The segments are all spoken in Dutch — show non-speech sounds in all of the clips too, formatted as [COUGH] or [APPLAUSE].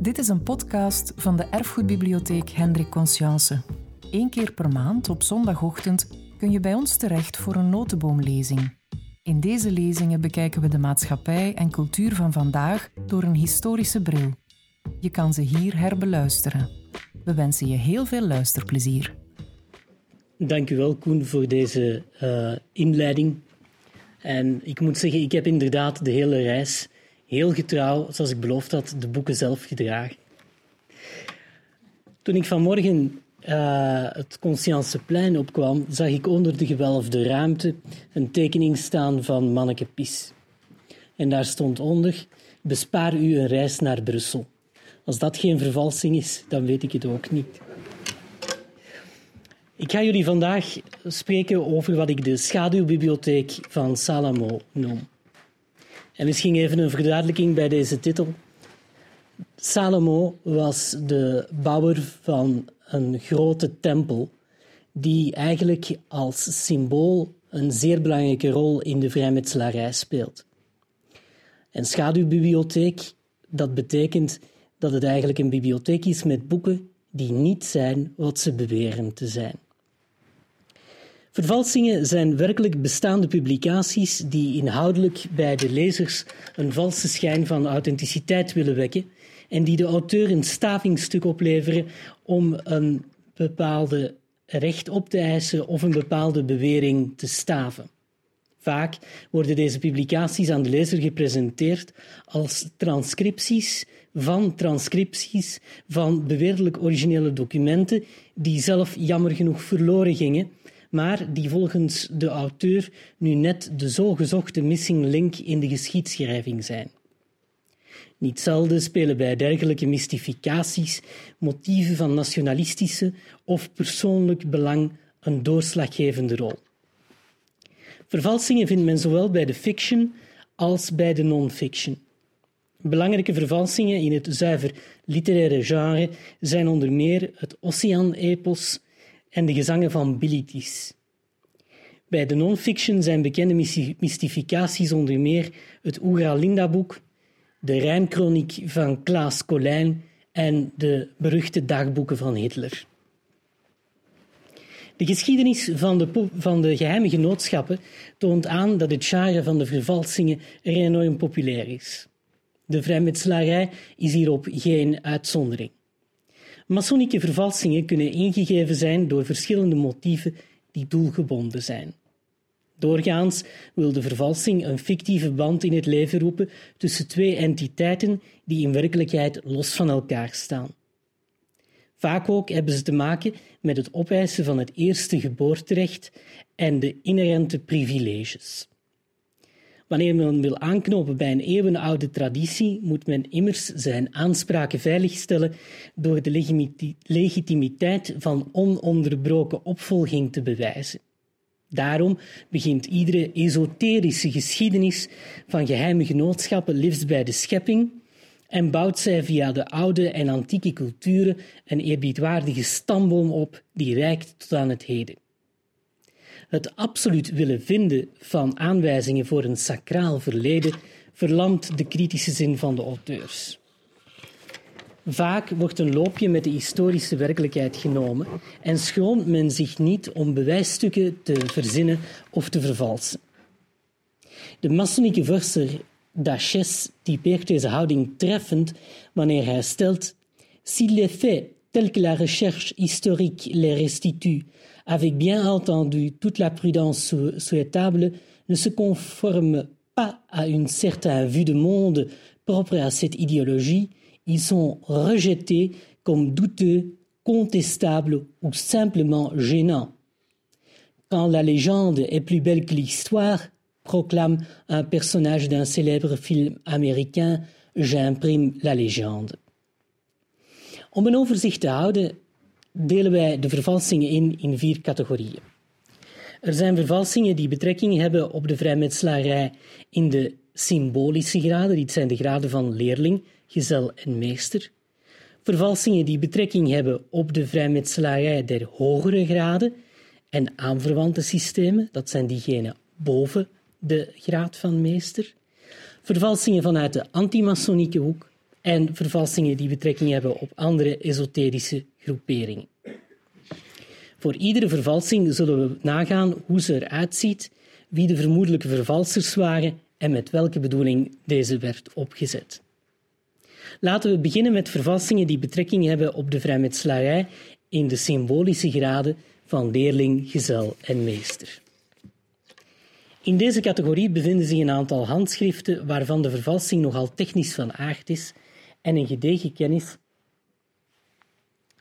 Dit is een podcast van de Erfgoedbibliotheek Hendrik Conscience. Eén keer per maand op zondagochtend kun je bij ons terecht voor een notenboomlezing. In deze lezingen bekijken we de maatschappij en cultuur van vandaag door een historische bril. Je kan ze hier herbeluisteren. We wensen je heel veel luisterplezier. Dank u wel, Koen, voor deze uh, inleiding. En ik moet zeggen, ik heb inderdaad de hele reis heel getrouw, zoals ik beloofd had, de boeken zelf gedragen. Toen ik vanmorgen uh, het Conscienceplein opkwam, zag ik onder de gewelfde ruimte een tekening staan van Manneke Pies. En daar stond onder: Bespaar u een reis naar Brussel. Als dat geen vervalsing is, dan weet ik het ook niet. Ik ga jullie vandaag spreken over wat ik de schaduwbibliotheek van Salamo noem. En misschien even een verduidelijking bij deze titel. Salomo was de bouwer van een grote tempel, die eigenlijk als symbool een zeer belangrijke rol in de vrijmetselarij speelt. En schaduwbibliotheek, dat betekent dat het eigenlijk een bibliotheek is met boeken die niet zijn wat ze beweren te zijn. Vervalsingen zijn werkelijk bestaande publicaties die inhoudelijk bij de lezers een valse schijn van authenticiteit willen wekken en die de auteur een stavingstuk opleveren om een bepaalde recht op te eisen of een bepaalde bewering te staven. Vaak worden deze publicaties aan de lezer gepresenteerd als transcripties van transcripties van beweerdelijk originele documenten die zelf jammer genoeg verloren gingen maar die volgens de auteur nu net de zo gezochte missing link in de geschiedschrijving zijn. Niet zelden spelen bij dergelijke mystificaties motieven van nationalistische of persoonlijk belang een doorslaggevende rol. Vervalsingen vindt men zowel bij de fiction als bij de non-fiction. Belangrijke vervalsingen in het zuiver literaire genre zijn onder meer het Oceaan-epos, en de gezangen van Bilitis. Bij de non-fiction zijn bekende mystificaties onder meer het Oera Linda-boek, de Rijnkroniek van Klaas Colijn en de beruchte dagboeken van Hitler. De geschiedenis van de, van de geheime genootschappen toont aan dat het genre van de vervalsingen er enorm populair is. De vrijmetselarij is hierop geen uitzondering. Masonieke vervalsingen kunnen ingegeven zijn door verschillende motieven die doelgebonden zijn. Doorgaans wil de vervalsing een fictieve band in het leven roepen tussen twee entiteiten die in werkelijkheid los van elkaar staan. Vaak ook hebben ze te maken met het opeisen van het eerste geboorterecht en de inherente privileges. Wanneer men wil aanknopen bij een eeuwenoude traditie, moet men immers zijn aanspraken veiligstellen door de legitimiteit van ononderbroken opvolging te bewijzen. Daarom begint iedere esoterische geschiedenis van geheime genootschappen liefst bij de schepping en bouwt zij via de oude en antieke culturen een eerbiedwaardige stamboom op die reikt tot aan het heden het absoluut willen vinden van aanwijzingen voor een sacraal verleden verlamt de kritische zin van de auteurs. Vaak wordt een loopje met de historische werkelijkheid genomen en schroomt men zich niet om bewijsstukken te verzinnen of te vervalsen. De masonieke vorster Daches typeert deze houding treffend wanneer hij stelt: Si les faits tels que la recherche historique les restitue avec bien entendu toute la prudence souhaitable, ne se conforment pas à une certaine vue de monde propre à cette idéologie, ils sont rejetés comme douteux, contestables ou simplement gênants. Quand la légende est plus belle que l'histoire, proclame un personnage d'un célèbre film américain, j'imprime la légende. Om een delen wij de vervalsingen in in vier categorieën. Er zijn vervalsingen die betrekking hebben op de vrijmetselarij in de symbolische graden, dit zijn de graden van leerling, gezel en meester. Vervalsingen die betrekking hebben op de vrijmetselarij der hogere graden en aanverwante systemen, dat zijn diegenen boven de graad van meester. Vervalsingen vanuit de antimasonieke hoek en vervalsingen die betrekking hebben op andere esoterische groeperingen. Voor iedere vervalsing zullen we nagaan hoe ze eruit ziet, wie de vermoedelijke vervalsers waren en met welke bedoeling deze werd opgezet. Laten we beginnen met vervalsingen die betrekking hebben op de vrijmetselarij in de symbolische graden van leerling, gezel en meester. In deze categorie bevinden zich een aantal handschriften waarvan de vervalsing nogal technisch van aard is en een gedegen kennis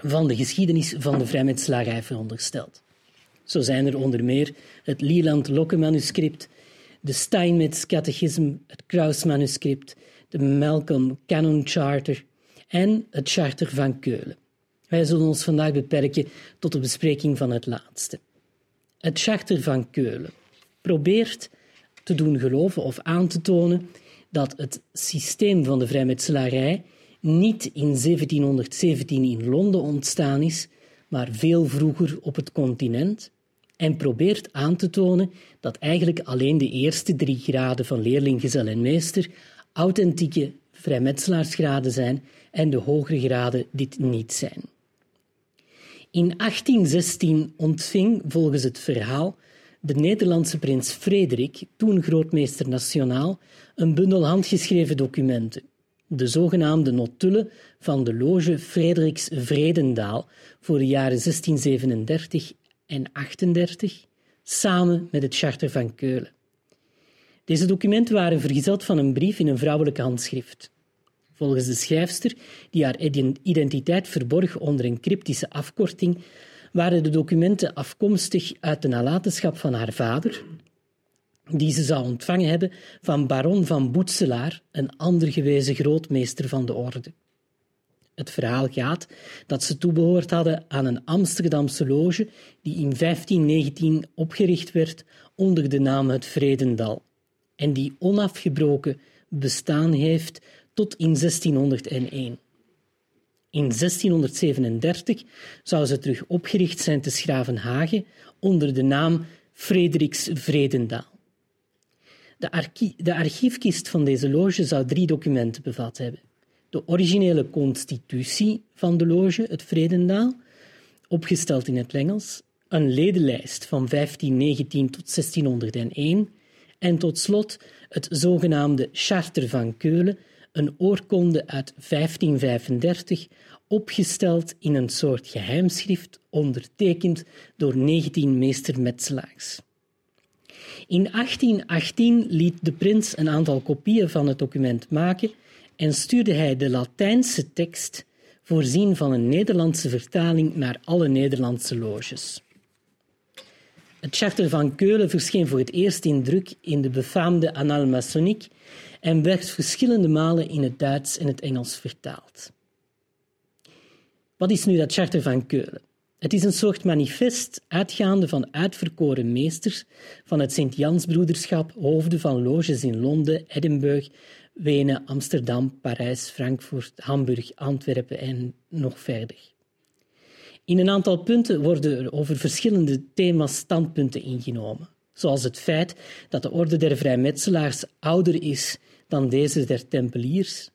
van de geschiedenis van de vrijmetselarij verondersteld. Zo zijn er onder meer het Lieland-Locke-manuscript, de Steinmetz-catechisme, het Kraus-manuscript, de Malcolm Canon Charter en het Charter van Keulen. Wij zullen ons vandaag beperken tot de bespreking van het laatste. Het Charter van Keulen probeert te doen geloven of aan te tonen dat het systeem van de vrijmetselarij niet in 1717 in Londen ontstaan is, maar veel vroeger op het continent en probeert aan te tonen dat eigenlijk alleen de eerste drie graden van leerling, gezel en meester authentieke vrijmetselaarsgraden zijn en de hogere graden dit niet zijn. In 1816 ontving volgens het verhaal de Nederlandse prins Frederik, toen grootmeester nationaal, een bundel handgeschreven documenten, de zogenaamde notulen van de loge Frederiks Vredendaal voor de jaren 1637 en 38, samen met het Charter van Keulen. Deze documenten waren vergezeld van een brief in een vrouwelijke handschrift. Volgens de schrijfster, die haar identiteit verborg onder een cryptische afkorting, waren de documenten afkomstig uit de nalatenschap van haar vader, die ze zou ontvangen hebben van baron van Boetselaar, een ander gewezen grootmeester van de orde. Het verhaal gaat dat ze toebehoord hadden aan een Amsterdamse loge die in 1519 opgericht werd onder de naam het Vredendal en die onafgebroken bestaan heeft tot in 1601. In 1637 zou ze terug opgericht zijn te Schravenhagen onder de naam Frederiks Vredendaal. De, de archiefkist van deze loge zou drie documenten bevat hebben. De originele constitutie van de loge, het Vredendaal, opgesteld in het Engels, een ledenlijst van 1519 tot 1601 en tot slot het zogenaamde Charter van Keulen, een oorkonde uit 1535, opgesteld in een soort geheimschrift, ondertekend door 19 meestermetselaars. In 1818 liet de prins een aantal kopieën van het document maken en stuurde hij de Latijnse tekst, voorzien van een Nederlandse vertaling, naar alle Nederlandse loges. Het Charter van Keulen verscheen voor het eerst in druk in de befaamde Annales Masoniques en werd verschillende malen in het Duits en het Engels vertaald. Wat is nu dat Charter van Keulen? Het is een soort manifest uitgaande van uitverkoren meesters van het Sint-Jansbroederschap, hoofden van loges in Londen, Edinburgh, Wenen, Amsterdam, Parijs, Frankfurt, Hamburg, Antwerpen en nog verder. In een aantal punten worden er over verschillende thema's standpunten ingenomen, zoals het feit dat de orde der vrijmetselaars ouder is dan deze der tempeliers,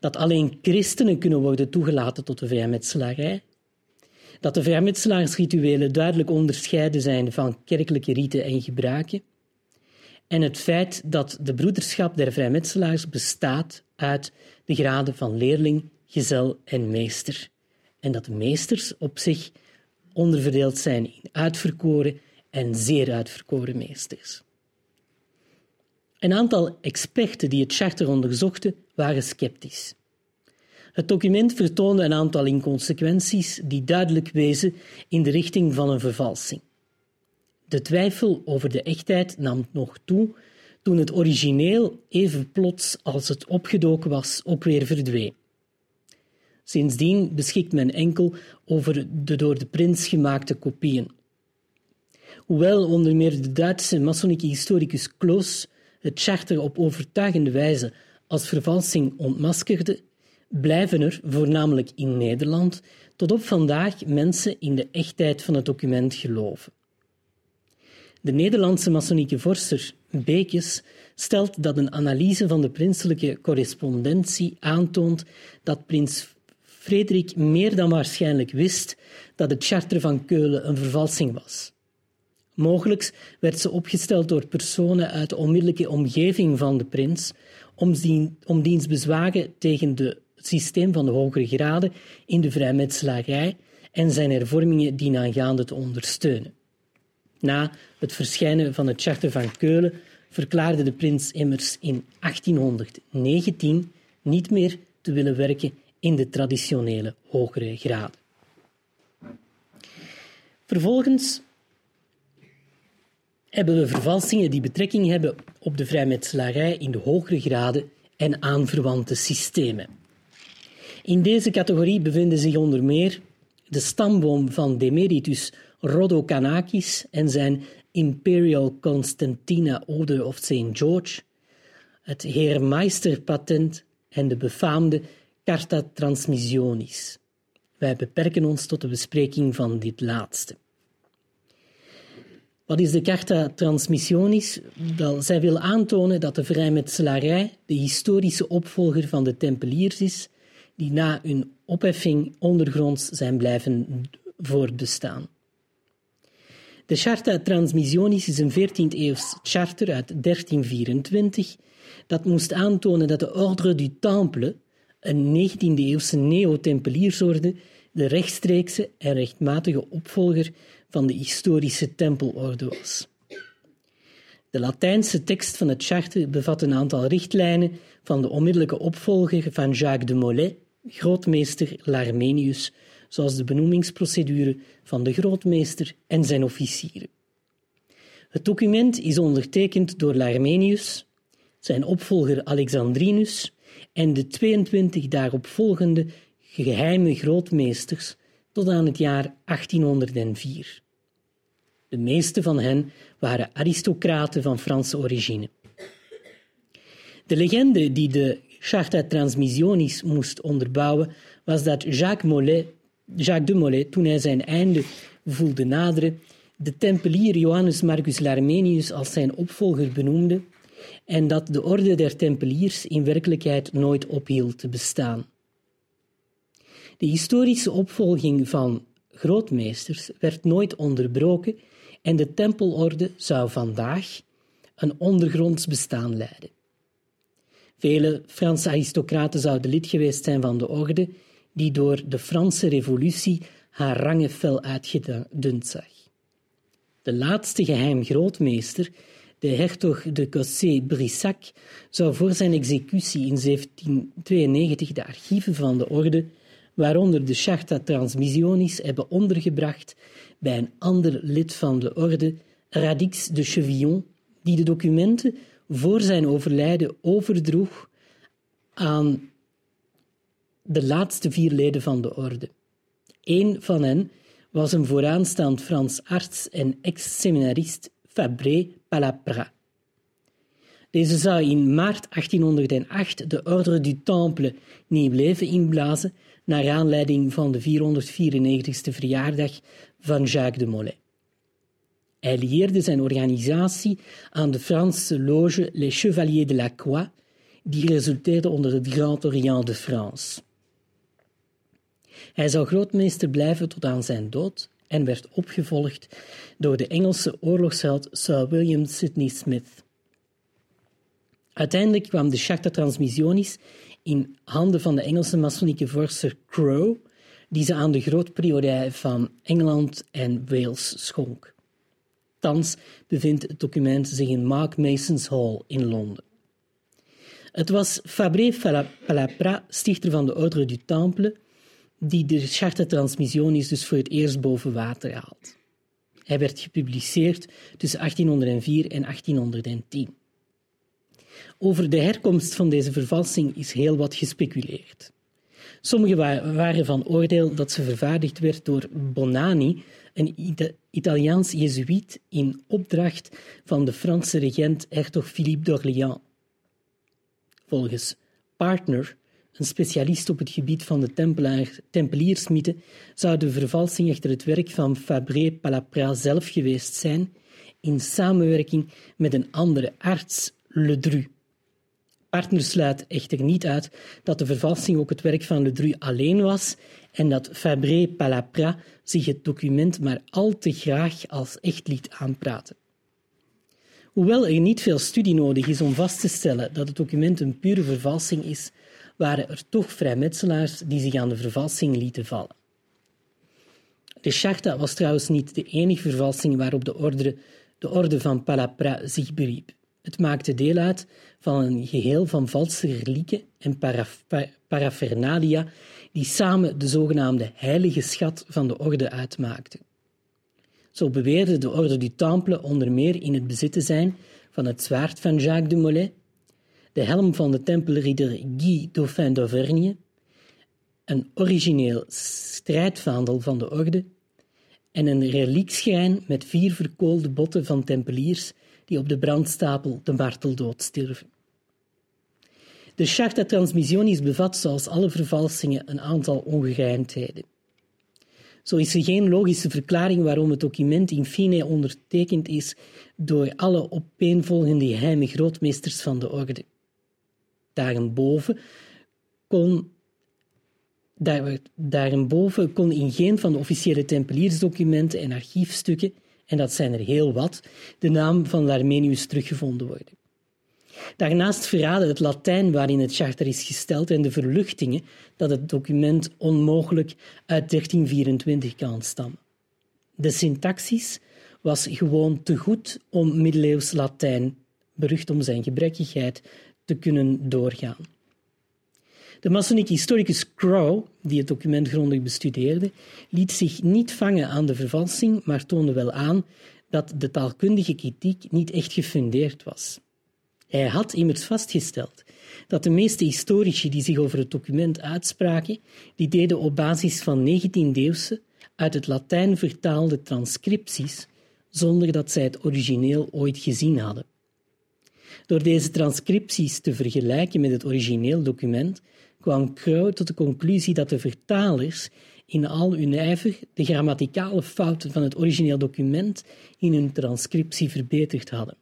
dat alleen christenen kunnen worden toegelaten tot de vrijmetselarij, dat de vrijmetselaarsrituelen duidelijk onderscheiden zijn van kerkelijke riten en gebruiken, en het feit dat de broederschap der vrijmetselaars bestaat uit de graden van leerling, gezel en meester en dat de meesters op zich onderverdeeld zijn in uitverkoren en zeer uitverkoren meesters. Een aantal experten die het charter onderzochten waren sceptisch. Het document vertoonde een aantal inconsequenties die duidelijk wezen in de richting van een vervalsing. De twijfel over de echtheid nam nog toe toen het origineel even plots als het opgedoken was ook weer verdween. Sindsdien beschikt men enkel over de door de prins gemaakte kopieën. Hoewel onder meer de Duitse masonieke historicus Kloos het charter op overtuigende wijze als vervalsing ontmaskerde, blijven er, voornamelijk in Nederland, tot op vandaag mensen in de echtheid van het document geloven. De Nederlandse masonieke vorster Bekes stelt dat een analyse van de prinselijke correspondentie aantoont dat prins Frederik meer dan waarschijnlijk wist dat het charter van Keulen een vervalsing was. Mogelijk werd ze opgesteld door personen uit de onmiddellijke omgeving van de prins om, diens bezwagen tegen systeem van de hogere graden in de vrijmetselarij en zijn hervormingen dienaangaande te ondersteunen. Na het verschijnen van het Charter van Keulen verklaarde de prins immers in 1819 niet meer te willen werken in de traditionele hogere graden. Vervolgens hebben we vervalsingen die betrekking hebben op de vrijmetselarij in de hogere graden en aanverwante systemen. In deze categorie bevinden zich onder meer de stamboom van Demeritus Rodokanakis en zijn Imperial Constantina Order of St. George, het Heermeisterpatent en de befaamde Carta Transmissionis. Wij beperken ons tot de bespreking van dit laatste. Wat is de Carta Transmissionis? Wel, zij wil aantonen dat de vrijmetselarij de historische opvolger van de Tempeliers is, die na hun opheffing ondergronds zijn blijven voortbestaan. De Charta Transmissionis is een 14e-eeuws charter uit 1324 dat moest aantonen dat de Ordre du Temple, een 19e-eeuwse neo-tempeliersorde, de rechtstreekse en rechtmatige opvolger van de historische tempelorde was. De Latijnse tekst van het charter bevat een aantal richtlijnen van de onmiddellijke opvolger van Jacques de Molay, grootmeester Larmenius, zoals de benoemingsprocedure van de grootmeester en zijn officieren. Het document is ondertekend door Larmenius, zijn opvolger Alexandrinus en de 22 daarop volgende geheime grootmeesters tot aan het jaar 1804. De meeste van hen waren aristocraten van Franse origine. De legende die de Charta Transmissionis moest onderbouwen was dat Jacques, Jacques de Molay, toen hij zijn einde voelde naderen, de tempelier Johannes Marcus Larmenius als zijn opvolger benoemde en dat de orde der tempeliers in werkelijkheid nooit ophield te bestaan. De historische opvolging van grootmeesters werd nooit onderbroken en de tempelorde zou vandaag een ondergronds bestaan leiden. Vele Franse aristocraten zouden lid geweest zijn van de orde, die door de Franse Revolutie haar rangen fel uitgedund zag. De laatste geheim grootmeester, de hertog de Cossé-Brissac, zou voor zijn executie in 1792 de archieven van de orde, waaronder de Charta Transmissionis, hebben ondergebracht bij een ander lid van de orde, Radix de Chevillon, die de documenten voor zijn overlijden overdroeg aan de laatste vier leden van de orde. Een van hen was een vooraanstaand Frans arts en ex-seminarist Fabré Palapra. Deze zou in maart 1808 de Ordre du Temple nieuw leven inblazen naar aanleiding van de 494ste verjaardag van Jacques de Molay. Hij lieerde zijn organisatie aan de Franse loge Les Chevaliers de la Croix, die resulteerde onder het Grand Orient de France. Hij zou grootmeester blijven tot aan zijn dood en werd opgevolgd door de Engelse oorlogsheld Sir William Sidney Smith. Uiteindelijk kwam de Charta Transmissionis in handen van de Engelse masonieke vorster Crowe, die ze aan de grootpriorij van Engeland en Wales schonk. Thans bevindt het document zich in Mark Mason's Hall in Londen. Het was Fabré Palapra, stichter van de Ordre du Temple, die de Charte Transmissionis dus voor het eerst boven water haalt. Hij werd gepubliceerd tussen 1804 en 1810. Over de herkomst van deze vervalsing is heel wat gespeculeerd. Sommigen waren van oordeel dat ze vervaardigd werd door Bonani, een Italiaans jezuïet in opdracht van de Franse regent hertog Philippe d'Orléans. Volgens Partner, een specialist op het gebied van de tempeliersmythe, zou de vervalsing echter het werk van Fabré Palapra zelf geweest zijn, in samenwerking met een andere arts, Ledru. Partner sluit echter niet uit dat de vervalsing ook het werk van Ledru alleen was en dat Fabré Palapra zich het document maar al te graag als echt liet aanpraten. Hoewel er niet veel studie nodig is om vast te stellen dat het document een pure vervalsing is, waren er toch vrijmetselaars die zich aan de vervalsing lieten vallen. De Charta was trouwens niet de enige vervalsing waarop de orde, de orde van Palapra zich beriep. Het maakte deel uit van een geheel van valse relieken en paraphernalia die samen de zogenaamde heilige schat van de orde uitmaakten. Zo beweerde de Orde du Temple onder meer in het bezit te zijn van het zwaard van Jacques de Molay, de helm van de tempelridder Guy Dauphin d'Auvergne, een origineel strijdvaandel van de orde en een reliekschijn met vier verkoolde botten van tempeliers die op de brandstapel de marteldood stierven. De Charta Transmissionis bevat, zoals alle vervalsingen, een aantal ongerijmdheden. Zo is er geen logische verklaring waarom het document in fine ondertekend is door alle opeenvolgende geheime grootmeesters van de orde. Daarboven kon, daar, daarboven kon in geen van de officiële tempeliersdocumenten en archiefstukken, en dat zijn er heel wat, de naam van Larmenius teruggevonden worden. Daarnaast verraden het Latijn waarin het charter is gesteld en de verluchtingen dat het document onmogelijk uit 1324 kan stammen. De syntaxis was gewoon te goed om middeleeuws Latijn, berucht om zijn gebrekkigheid, te kunnen doorgaan. De Masonic historicus Crow, die het document grondig bestudeerde, liet zich niet vangen aan de vervalsing, maar toonde wel aan dat de taalkundige kritiek niet echt gefundeerd was. Hij had immers vastgesteld dat de meeste historici die zich over het document uitspraken, die deden op basis van 19e-eeuwse, uit het Latijn vertaalde transcripties, zonder dat zij het origineel ooit gezien hadden. Door deze transcripties te vergelijken met het origineel document, kwam Crow tot de conclusie dat de vertalers in al hun ijver de grammaticale fouten van het origineel document in hun transcriptie verbeterd hadden.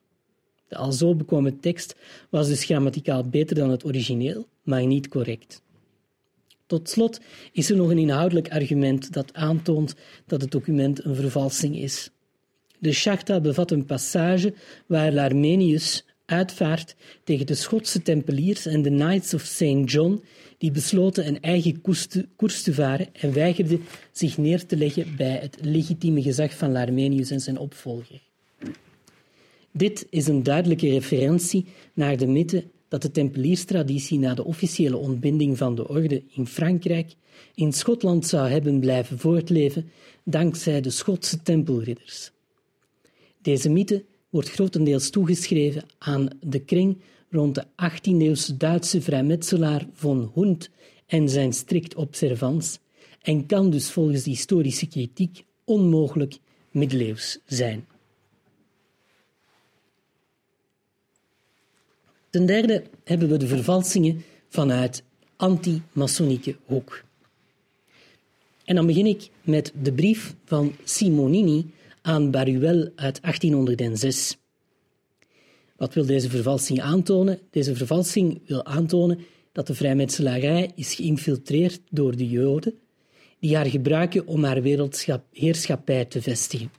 De al zo bekomen tekst was dus grammaticaal beter dan het origineel, maar niet correct. Tot slot is er nog een inhoudelijk argument dat aantoont dat het document een vervalsing is. De Charta bevat een passage waar Larmenius uitvaart tegen de Schotse tempeliers en de Knights of St. John, die besloten een eigen koers te varen en weigerden zich neer te leggen bij het legitieme gezag van Larmenius en zijn opvolger. Dit is een duidelijke referentie naar de mythe dat de tempelierstraditie na de officiële ontbinding van de orde in Frankrijk in Schotland zou hebben blijven voortleven dankzij de Schotse tempelridders. Deze mythe wordt grotendeels toegeschreven aan de kring rond de 18e-eeuwse Duitse vrijmetselaar von Hund en zijn strikt observans en kan dus volgens de historische kritiek onmogelijk middeleeuws zijn. Ten derde hebben we de vervalsingen vanuit anti-masonieke hoek. En dan begin ik met de brief van Simonini aan Baruel uit 1806. Wat wil deze vervalsing aantonen? Deze vervalsing wil aantonen dat de vrijmetselarij is geïnfiltreerd door de Joden, die haar gebruiken om haar wereldheerschappij te vestigen.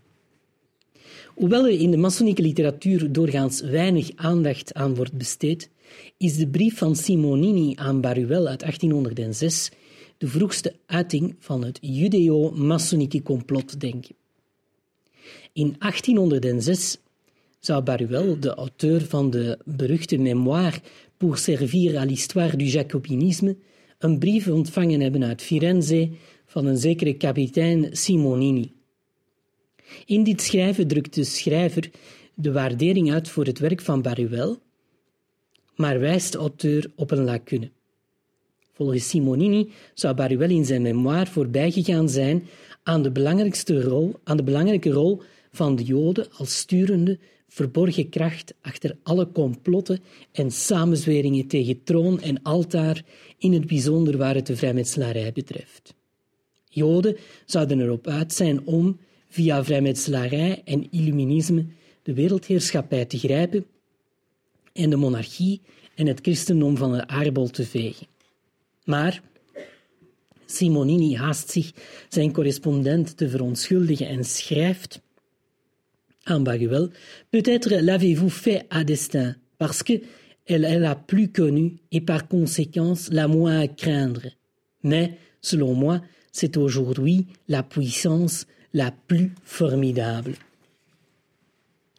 Hoewel er in de masonieke literatuur doorgaans weinig aandacht aan wordt besteed, is de brief van Simonini aan Baruel uit 1806 de vroegste uiting van het judeo-masonieke complotdenken. In 1806 zou Baruel, de auteur van de beruchte mémoire Pour servir à l'histoire du jacobinisme, een brief ontvangen hebben uit Firenze van een zekere kapitein Simonini. In dit schrijven drukt de schrijver de waardering uit voor het werk van Baruel, maar wijst de auteur op een lacune. Volgens Simonini zou Baruel in zijn memoire voorbijgegaan zijn aan de, belangrijkste rol, aan de belangrijke rol van de Joden als sturende, verborgen kracht achter alle complotten en samenzweringen tegen troon en altaar, in het bijzonder waar het de vrijmetselarij betreft. Joden zouden erop uit zijn om, via vrijmetselarij en illuminisme de wereldheerschappij te grijpen en de monarchie en het christendom van de aardbol te vegen. Maar Simonini haast zich zijn correspondent te verontschuldigen en schrijft aan Baguel Peut-être l'avez-vous fait à destin, parce que elle est la plus connue et par conséquence la moins à craindre. Mais, selon moi, c'est aujourd'hui la puissance la plus formidable.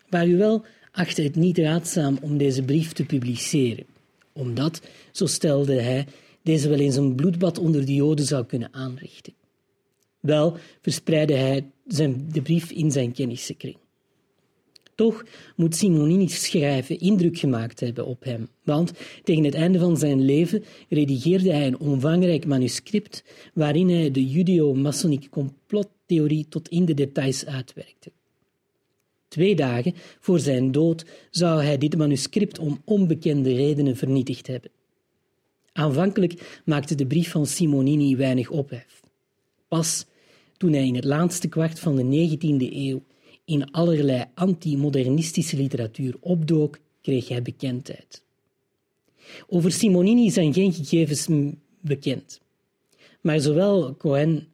Baguel achtte het niet raadzaam om deze brief te publiceren, omdat, zo stelde hij, deze wel eens een bloedbad onder de Joden zou kunnen aanrichten. Wel verspreidde hij zijn, de brief in zijn kennissenkring. Toch moet Simonini's schrijven indruk gemaakt hebben op hem, want tegen het einde van zijn leven redigeerde hij een omvangrijk manuscript waarin hij de judeo-maçonnieke complottheorie tot in de details uitwerkte. Twee dagen voor zijn dood zou hij dit manuscript om onbekende redenen vernietigd hebben. Aanvankelijk maakte de brief van Simonini weinig ophef. Pas toen hij in het laatste kwart van de 19e eeuw in allerlei antimodernistische literatuur opdook, kreeg hij bekendheid. Over Simonini zijn geen gegevens bekend. Maar zowel Cohen,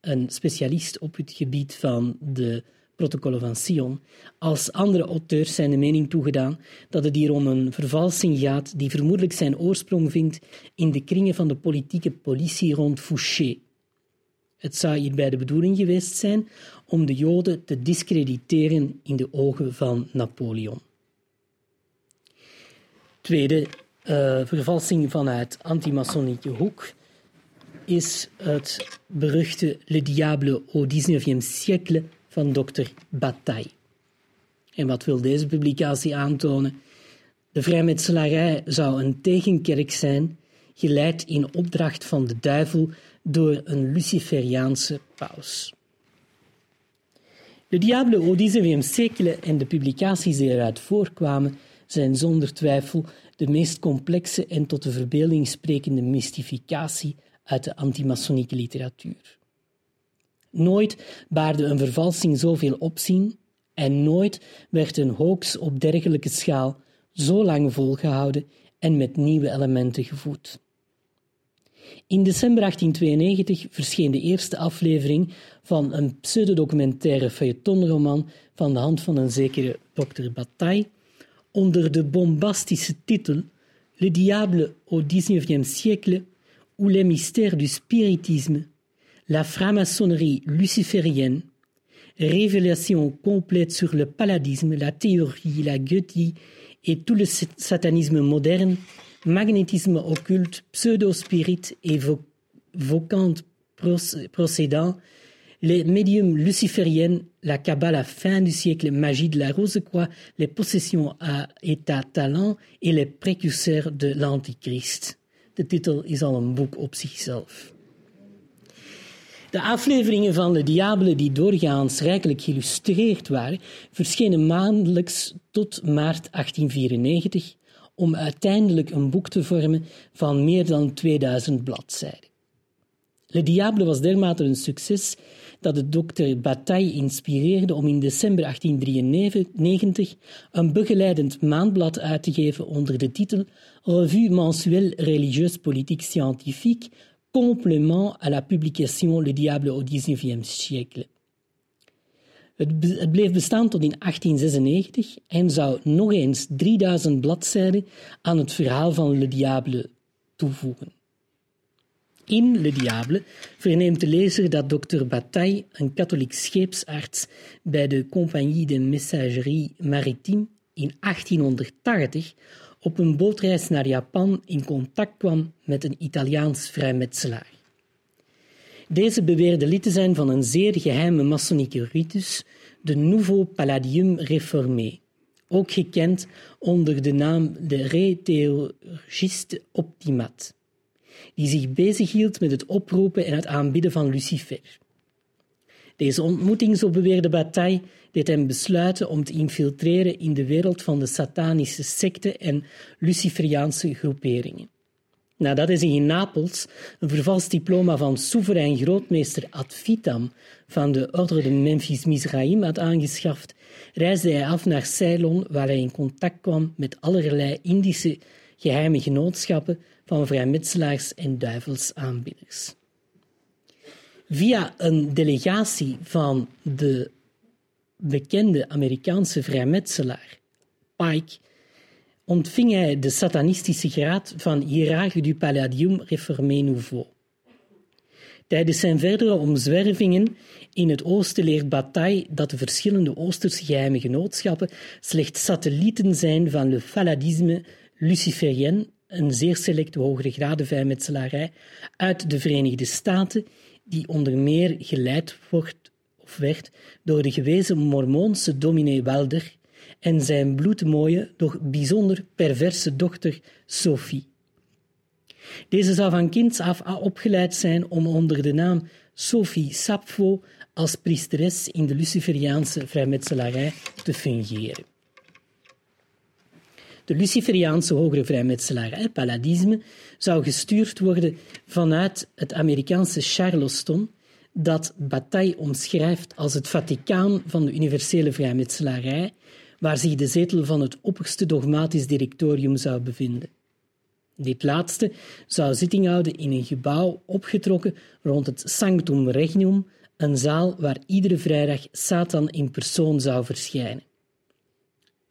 een specialist op het gebied van de protocollen van Sion, als andere auteurs zijn de mening toegedaan dat het hier om een vervalsing gaat die vermoedelijk zijn oorsprong vindt in de kringen van de politieke politie rond Fouché. Het zou hierbij de bedoeling geweest zijn om de Joden te discrediteren in de ogen van Napoleon. Tweede uh, vervalsing vanuit antimasonieke hoek is het beruchte Le Diable au 19e siècle van dokter Bataille. En wat wil deze publicatie aantonen? De vrijmetselarij zou een tegenkerk zijn, geleid in opdracht van de duivel door een Luciferiaanse paus. De XIXe siècle en de publicaties die eruit voorkwamen zijn zonder twijfel de meest complexe en tot de verbeelding sprekende mystificatie uit de antimasonieke literatuur. Nooit baarde een vervalsing zoveel opzien en nooit werd een hoax op dergelijke schaal zo lang volgehouden en met nieuwe elementen gevoed. In december 1892 verscheen de eerste aflevering van een pseudodocumentaire feuilletonroman van de hand van een zekere Dr. Bataille onder de bombastische titel Le diable au XIXe siècle ou les mystères du spiritisme la franc-maçonnerie luciférienne, révélation complète sur le paladisme, la théorie, la goethie et tout le satanisme moderne, magnétisme occulte, pseudo-spirit et vocante procédant, les médiums lucifériennes, la cabale à fin du siècle, magie de la rose-croix, les possessions à état talent et les précurseurs de l'Antichrist. De titel is al een boek op zichzelf. De afleveringen van de Diabelen, die doorgaans rijkelijk geïllustreerd waren, verschenen maandelijks tot maart 1894 om uiteindelijk een boek te vormen van meer dan 2000 bladzijden. Le Diable was dermate een succes dat de dokter Bataille inspireerde om in december 1893 een begeleidend maandblad uit te geven onder de titel Revue mensuelle religieuse politique scientifique complément à la publication Le Diable au XIXe siècle. Het bleef bestaan tot in 1896 en zou nog eens 3000 bladzijden aan het verhaal van Le Diable toevoegen. In Le Diable verneemt de lezer dat dokter Bataille, een katholiek scheepsarts bij de Compagnie de Messagerie Maritime, in 1880 op een bootreis naar Japan in contact kwam met een Italiaans vrijmetselaar. Deze beweerde lid te zijn van een zeer geheime masonieke ritus, de Nouveau Palladium Réformé, ook gekend onder de naam de Réthéurgiste Optimat, die zich bezighield met het oproepen en het aanbidden van Lucifer. Deze ontmoeting, zo beweerde Bataille, deed hem besluiten om te infiltreren in de wereld van de satanische secten en Luciferiaanse groeperingen. Nadat hij zich in Napels een vervalst diploma van soeverein grootmeester ad vitam van de Ordre de Memphis Mizraim had aangeschaft, reisde hij af naar Ceylon, waar hij in contact kwam met allerlei Indische geheime genootschappen van vrijmetselaars en duivelsaanbidders. Via een delegatie van de bekende Amerikaanse vrijmetselaar Pike ontving hij de satanistische graad van Hiérarche du Palladium Reformé Nouveau. Tijdens zijn verdere omzwervingen in het oosten leert Bataille dat de verschillende Oosterse geheime genootschappen slechts satellieten zijn van le faladisme luciferien, een zeer selecte hogere graden vrijmetselarij uit de Verenigde Staten, die onder meer geleid wordt of werd door de gewezen mormoonse dominee Welder en zijn bloedmooie, doch bijzonder perverse dochter Sophie. Deze zou van kinds af opgeleid zijn om onder de naam Sophie Sappho als priesteres in de Luciferiaanse vrijmetselarij te fungeren. De Luciferiaanse hogere vrijmetselarij, Paladisme, zou gestuurd worden vanuit het Amerikaanse Charleston, dat Bataille omschrijft als het Vaticaan van de universele vrijmetselarij, waar zich de zetel van het opperste dogmatisch directorium zou bevinden. Dit laatste zou zitting houden in een gebouw opgetrokken rond het Sanctum Regnum, een zaal waar iedere vrijdag Satan in persoon zou verschijnen.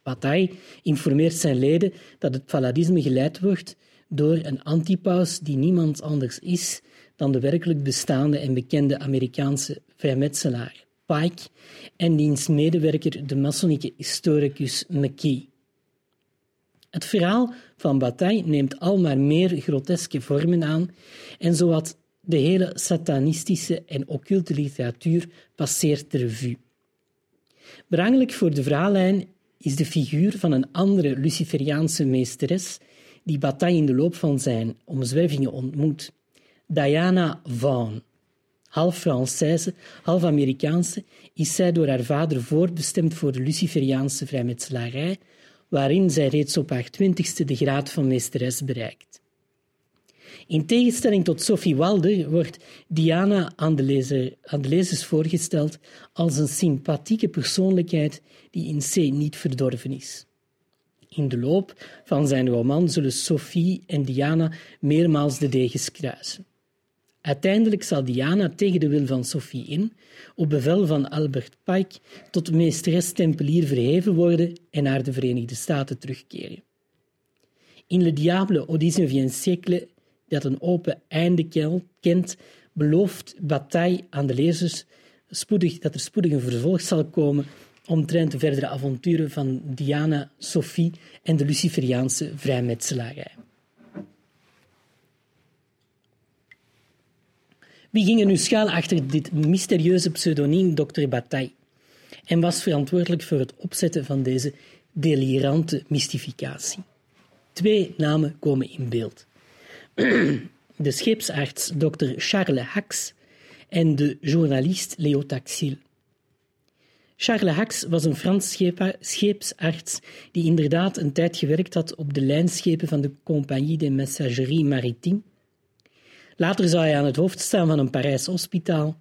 Bataille informeert zijn leden dat het paladisme geleid wordt door een antipaus die niemand anders is dan de werkelijk bestaande en bekende Amerikaanse vrijmetselaar Pike en diens medewerker de masonieke historicus McKee. Het verhaal van Bataille neemt al maar meer groteske vormen aan en zowat de hele satanistische en occulte literatuur passeert de revue. Belangrijk voor de verhaallijn is de figuur van een andere Luciferiaanse meesteres die Bataille in de loop van zijn omzwervingen ontmoet, Diana Vaughan. Half Française, half Amerikaanse, is zij door haar vader voorbestemd voor de Luciferiaanse vrijmetselarij, waarin zij reeds op haar twintigste de graad van meesteres bereikt. In tegenstelling tot Sophie Walder wordt Diana aan de, aan de lezers voorgesteld als een sympathieke persoonlijkheid die in C niet verdorven is. In de loop van zijn roman zullen Sophie en Diana meermaals de degens kruisen. Uiteindelijk zal Diana tegen de wil van Sophie in, op bevel van Albert Pike, tot meesteres tempelier verheven worden en naar de Verenigde Staten terugkeren. In Le Diable au XIXe siècle, dat een open einde kent, belooft Bataille aan de lezers spoedig, dat er spoedig een vervolg zal komen omtrent de verdere avonturen van Diana, Sophie en de Luciferiaanse vrijmetselarij. Wie ging nu schuil achter dit mysterieuze pseudoniem Dr. Bataille en was verantwoordelijk voor het opzetten van deze delirante mystificatie? Twee namen komen in beeld. [CLEARS THROAT] De scheepsarts Dr. Charles Hax en de journalist Leo Taxil. Charles Hax was een Frans scheepsarts die inderdaad een tijd gewerkt had op de lijnschepen van de Compagnie de Messagerie Maritime Later zou hij aan het hoofd staan van een Parijs hospitaal,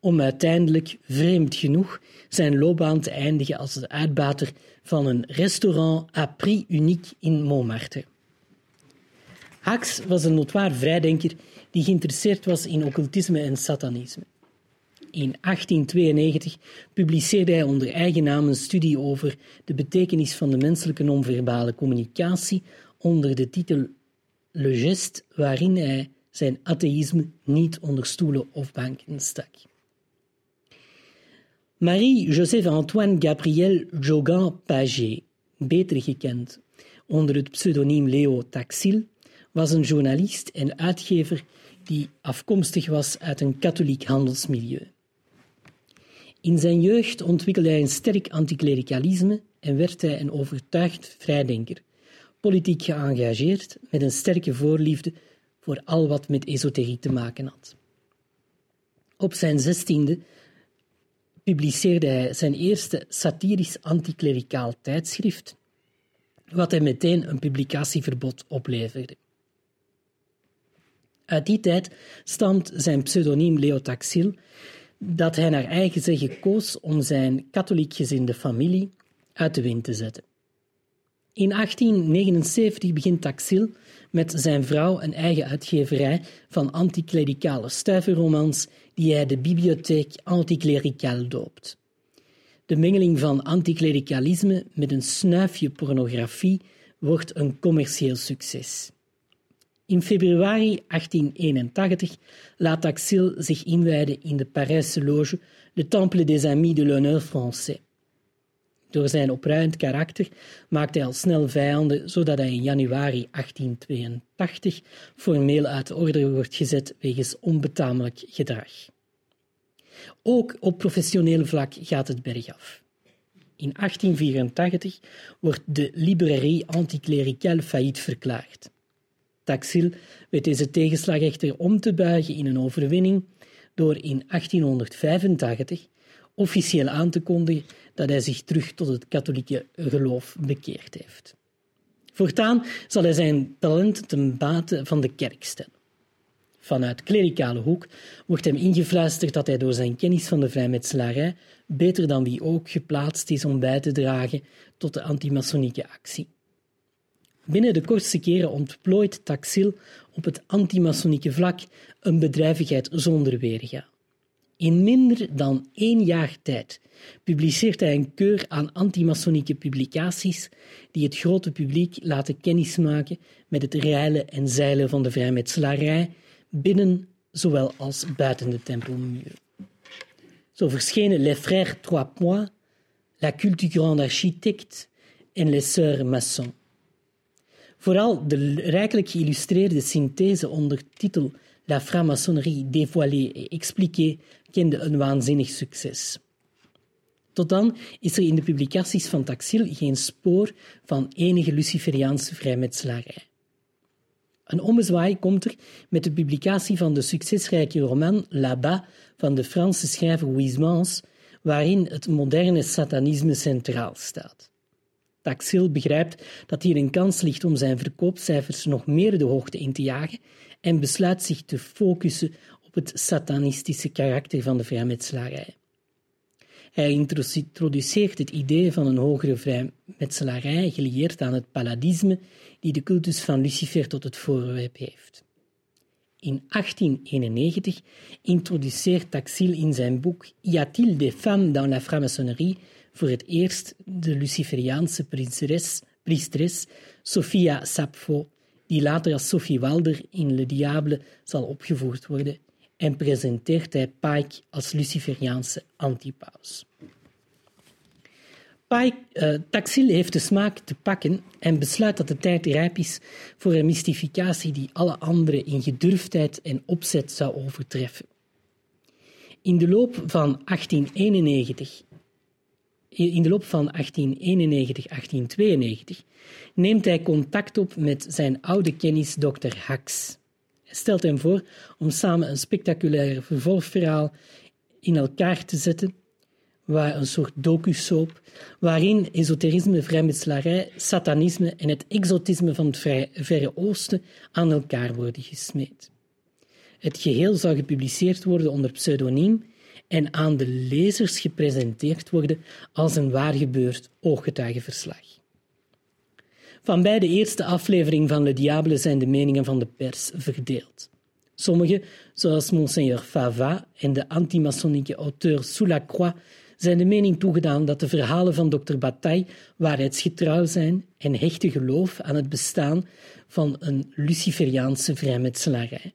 om uiteindelijk, vreemd genoeg, zijn loopbaan te eindigen als de uitbater van een restaurant à prix unique in Montmartre. Hax was een notoire vrijdenker die geïnteresseerd was in occultisme en satanisme. In 1892 publiceerde hij onder eigen naam een studie over de betekenis van de menselijke non-verbale communicatie onder de titel Le Geste, waarin hij zijn atheïsme niet onder stoelen of banken stak. Marie-Joseph-Antoine Gabriel Jogan Paget, beter gekend onder het pseudoniem Leo Taxil, was een journalist en uitgever die afkomstig was uit een katholiek handelsmilieu. In zijn jeugd ontwikkelde hij een sterk anticlericalisme en werd hij een overtuigd vrijdenker, politiek geëngageerd met een sterke voorliefde voor al wat met esoterie te maken had. Op zijn zestiende publiceerde hij zijn eerste satirisch anticlericaal tijdschrift, wat hem meteen een publicatieverbod opleverde. Uit die tijd stamt zijn pseudoniem Leo Taxil, dat hij naar eigen zeggen koos om zijn katholiek gezinde familie uit de wind te zetten. In 1879 begint Taxil met zijn vrouw een eigen uitgeverij van anticlericale stuiverromans die hij de Bibliotheek Anticlericale doopt. De mengeling van anticlericalisme met een snuifje pornografie wordt een commercieel succes. In februari 1881 laat Axil zich inwijden in de Parijse loge Le Temple des Amis de l'Honneur Français. Door zijn opruiend karakter maakt hij al snel vijanden, zodat hij in januari 1882 formeel uit de orde wordt gezet wegens onbetamelijk gedrag. Ook op professioneel vlak gaat het bergaf. In 1884 wordt de Librairie Anticlericale failliet verklaard. Taxil weet deze tegenslag echter om te buigen in een overwinning door in 1885 officieel aan te kondigen dat hij zich terug tot het katholieke geloof bekeerd heeft. Voortaan zal hij zijn talent ten bate van de kerk stellen. Vanuit klerikale hoek wordt hem ingefluisterd dat hij door zijn kennis van de vrijmetselarij beter dan wie ook geplaatst is om bij te dragen tot de antimasonieke actie. Binnen de kortste keren ontplooit Taxil op het antimasonieke vlak een bedrijvigheid zonder weerga. In minder dan één jaar tijd publiceert hij een keur aan antimasonieke publicaties die het grote publiek laten kennismaken met het reilen en zeilen van de vrijmetselarij binnen zowel als buiten de tempelmuren. Zo verschenen Les Frères Trois Points, La Culte du Grand Architecte en Les Sœurs Maçons. Vooral de rijkelijk geïllustreerde synthese onder titel La franc-maçonnerie dévoilée et expliquée kende een waanzinnig succes. Tot dan is er in de publicaties van Taxil geen spoor van enige Luciferiaanse vrijmetselarij. Een ommezwaai komt er met de publicatie van de succesrijke roman Là-bas van de Franse schrijver Huysmans, waarin het moderne satanisme centraal staat. Taxil begrijpt dat hier een kans ligt om zijn verkoopcijfers nog meer de hoogte in te jagen en besluit zich te focussen op het satanistische karakter van de vrijmetselarij. Hij introduceert het idee van een hogere vrijmetselarij gelieerd aan het paladisme die de cultus van Lucifer tot het voorwerp heeft. In 1891 introduceert Taxil in zijn boek Y a-t-il des femmes dans la franc-maçonnerie voor het eerst de Luciferiaanse prinseres, priesteres Sophia Sappho, die later als Sophie Walder in Le Diable zal opgevoerd worden, en presenteert hij Pike als Luciferiaanse antipaus. Pike, uh, Taxil heeft de smaak te pakken en besluit dat de tijd rijp is voor een mystificatie die alle andere in gedurfdheid en opzet zou overtreffen. In de loop van 1891 in de loop van 1891-1892 neemt hij contact op met zijn oude kennis Dr. Hax. Hij stelt hem voor om samen een spectaculair vervolgverhaal in elkaar te zetten, waar een soort docu-soap, waarin esoterisme, vrijmetselarij, satanisme en het exotisme van het Verre Oosten aan elkaar worden gesmeed. Het geheel zou gepubliceerd worden onder pseudoniem en aan de lezers gepresenteerd worden als een waargebeurd ooggetuigenverslag. Van bij de eerste aflevering van Le Diable zijn de meningen van de pers verdeeld. Sommigen, zoals Monseigneur Fava en de antimasonieke auteur Soulacroix, zijn de mening toegedaan dat de verhalen van Dr. Bataille waarheidsgetrouw zijn en hechten geloof aan het bestaan van een Luciferiaanse vrijmetselarij.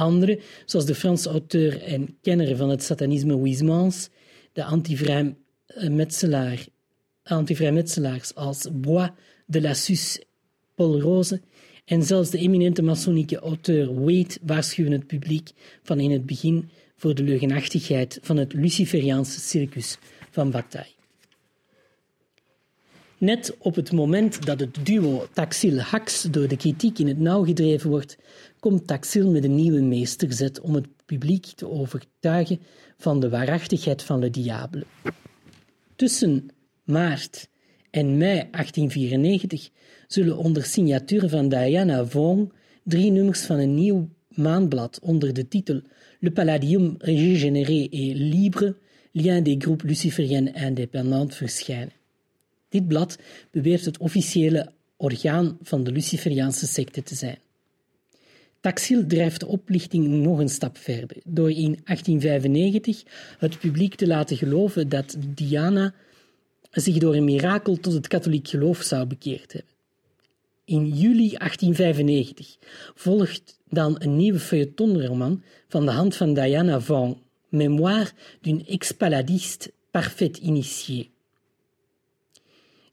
Anderen, zoals de Franse auteur en kenner van het satanisme Huysmans, de antivrijmetselaars als Bois de Lassus, Paul Rose en zelfs de eminente masonieke auteur Wade waarschuwen het publiek van in het begin voor de leugenachtigheid van het Luciferiaanse circus van Bataille. Net op het moment dat het duo Taxil-Hax door de kritiek in het nauw gedreven wordt, komt Taxil met een nieuwe meesterzet om het publiek te overtuigen van de waarachtigheid van Le Diable. Tussen maart en mei 1894 zullen onder signatuur van Diana Vaughan drie nummers van een nieuw maandblad onder de titel Le Palladium régénéré et libre, lien des groupes lucifériens indépendants verschijnen. Dit blad beweert het officiële orgaan van de Luciferiaanse secte te zijn. Taxil drijft de oplichting nog een stap verder door in 1895 het publiek te laten geloven dat Diana zich door een mirakel tot het katholiek geloof zou bekeerd hebben. In juli 1895 volgt dan een nieuwe feuilletonroman van de hand van Diana Vaughan, Mémoire d'une ex-paladiste parfait initié,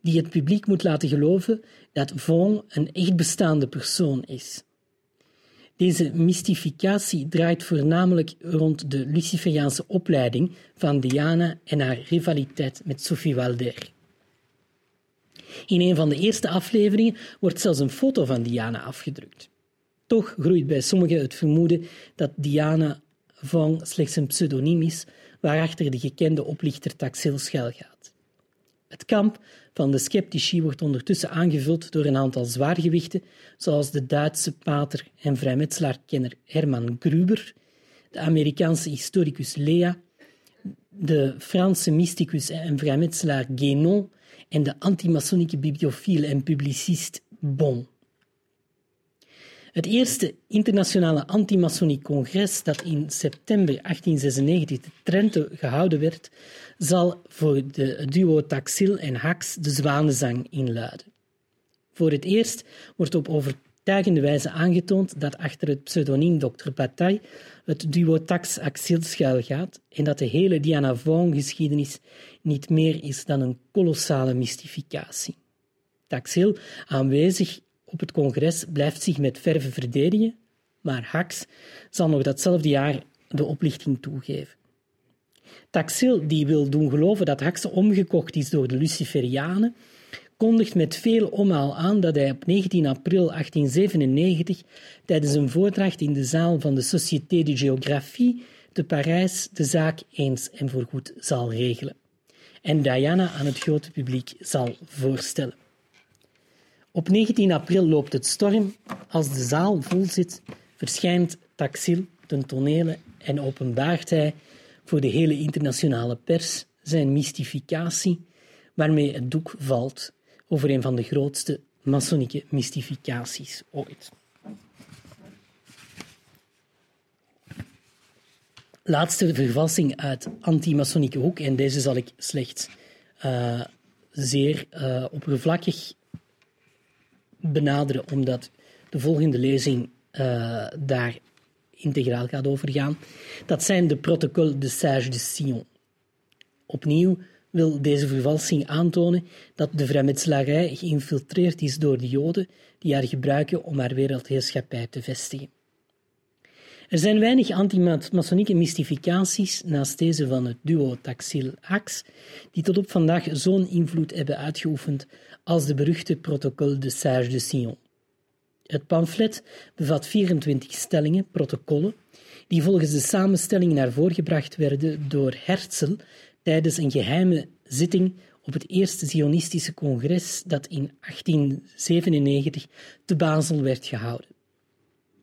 die het publiek moet laten geloven dat Vaughan een echt bestaande persoon is. Deze mystificatie draait voornamelijk rond de Luciferiaanse opleiding van Diana en haar rivaliteit met Sophie Walder. In een van de eerste afleveringen wordt zelfs een foto van Diana afgedrukt. Toch groeit bij sommigen het vermoeden dat Diana van slechts een pseudoniem is waarachter de gekende oplichter Taxil schuilgaat. Het kamp van de sceptici wordt ondertussen aangevuld door een aantal zwaargewichten, zoals de Duitse pater en vrijmetselaarkenner Herman Gruber, de Amerikaanse historicus Lea, de Franse mysticus en vrijmetselaar Guénon en de antimasonieke bibliofiel en publicist Bon. Het eerste internationale antimasoniek congres dat in september 1896 te Trento gehouden werd, zal voor de duo Taxil en Hax de zwanenzang inluiden. Voor het eerst wordt op overtuigende wijze aangetoond dat achter het pseudoniem Dr. Bataille het duo Tax Axil schuilgaat en dat de hele Diana Vaughan-geschiedenis niet meer is dan een kolossale mystificatie. Taxil, aanwezig op het congres, blijft zich met verve verdedigen, maar Hax zal nog datzelfde jaar de oplichting toegeven. Taxil, die wil doen geloven dat Hax omgekocht is door de Luciferianen, kondigt met veel omhaal aan dat hij op 19 april 1897 tijdens een voordracht in de zaal van de Société de Géographie te Parijs de zaak eens en voorgoed zal regelen en Diana aan het grote publiek zal voorstellen. Op 19 april loopt het storm. Als de zaal vol zit, verschijnt Taxil ten tonele en openbaart hij voor de hele internationale pers zijn mystificatie, waarmee het doek valt over een van de grootste masonieke mystificaties ooit. Laatste vervalsing uit anti-masonieke hoek, en deze zal ik slechts uh, zeer uh, oppervlakkig benaderen, omdat de volgende lezing uh, daar integraal gaat overgaan. Dat zijn de protocollen de Sage de Sion. Opnieuw wil deze vervalsing aantonen dat de vrijmetselarij geïnfiltreerd is door de Joden die haar gebruiken om haar wereldheerschappij te vestigen. Er zijn weinig anti-masonieke mystificaties naast deze van het duo Taxil-Ax die tot op vandaag zo'n invloed hebben uitgeoefend als de beruchte protocol de Sage de Sion. Het pamflet bevat 24 stellingen, protocollen, die volgens de samenstelling naar voren gebracht werden door Herzl tijdens een geheime zitting op het eerste Zionistische congres dat in 1897 te Basel werd gehouden.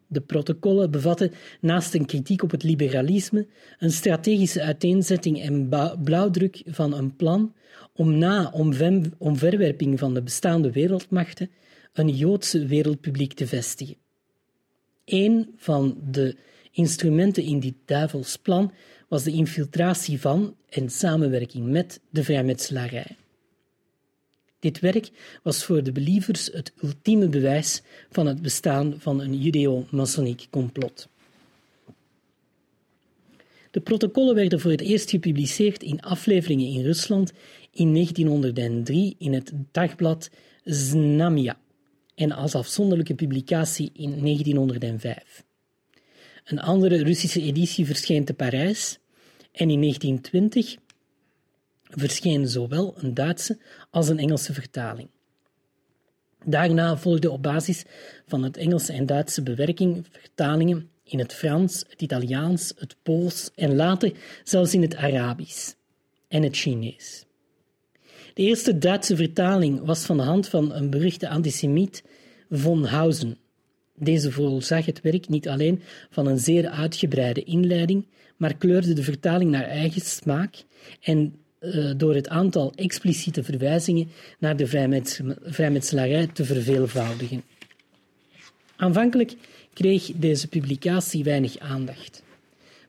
De protocollen bevatten naast een kritiek op het liberalisme een strategische uiteenzetting en blauwdruk van een plan om na omverwerping van de bestaande wereldmachten een Joodse wereldpubliek te vestigen. Een van de instrumenten in dit duivelsplan was de infiltratie van en samenwerking met de vrijmetselarij. Dit werk was voor de believers het ultieme bewijs van het bestaan van een judeo-masoniek complot. De protocollen werden voor het eerst gepubliceerd in afleveringen in Rusland in 1903 in het dagblad Znamia en als afzonderlijke publicatie in 1905. Een andere Russische editie verscheen te Parijs en in 1920 verscheen zowel een Duitse als een Engelse vertaling. Daarna volgden op basis van het Engelse en Duitse bewerking vertalingen in het Frans, het Italiaans, het Pools en later zelfs in het Arabisch en het Chinees. De eerste Duitse vertaling was van de hand van een beruchte antisemiet von Hausen. Deze voorzag het werk niet alleen van een zeer uitgebreide inleiding, maar kleurde de vertaling naar eigen smaak en uh, door het aantal expliciete verwijzingen naar de vrijmetselarij te verveelvoudigen. Aanvankelijk kreeg deze publicatie weinig aandacht.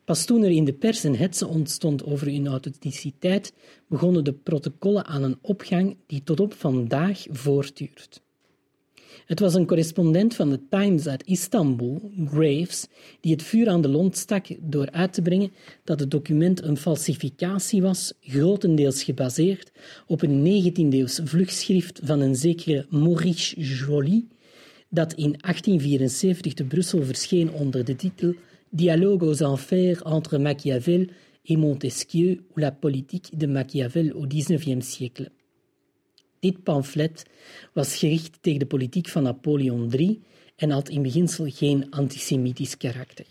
Pas toen er in de pers een hetze ontstond over hun authenticiteit, begonnen de protocollen aan een opgang die tot op vandaag voortduurt. Het was een correspondent van de Times uit Istanbul, Graves, die het vuur aan de lont stak door uit te brengen dat het document een falsificatie was, grotendeels gebaseerd op een 19e-eeuws vluchtschrift van een zekere Maurice Joly, dat in 1874 te Brussel verscheen onder de titel Dialogue aux enfers entre Machiavel et Montesquieu ou la politique de Machiavel au XIXe siècle. Dit pamflet was gericht tegen de politiek van Napoleon III en had in beginsel geen antisemitisch karakter.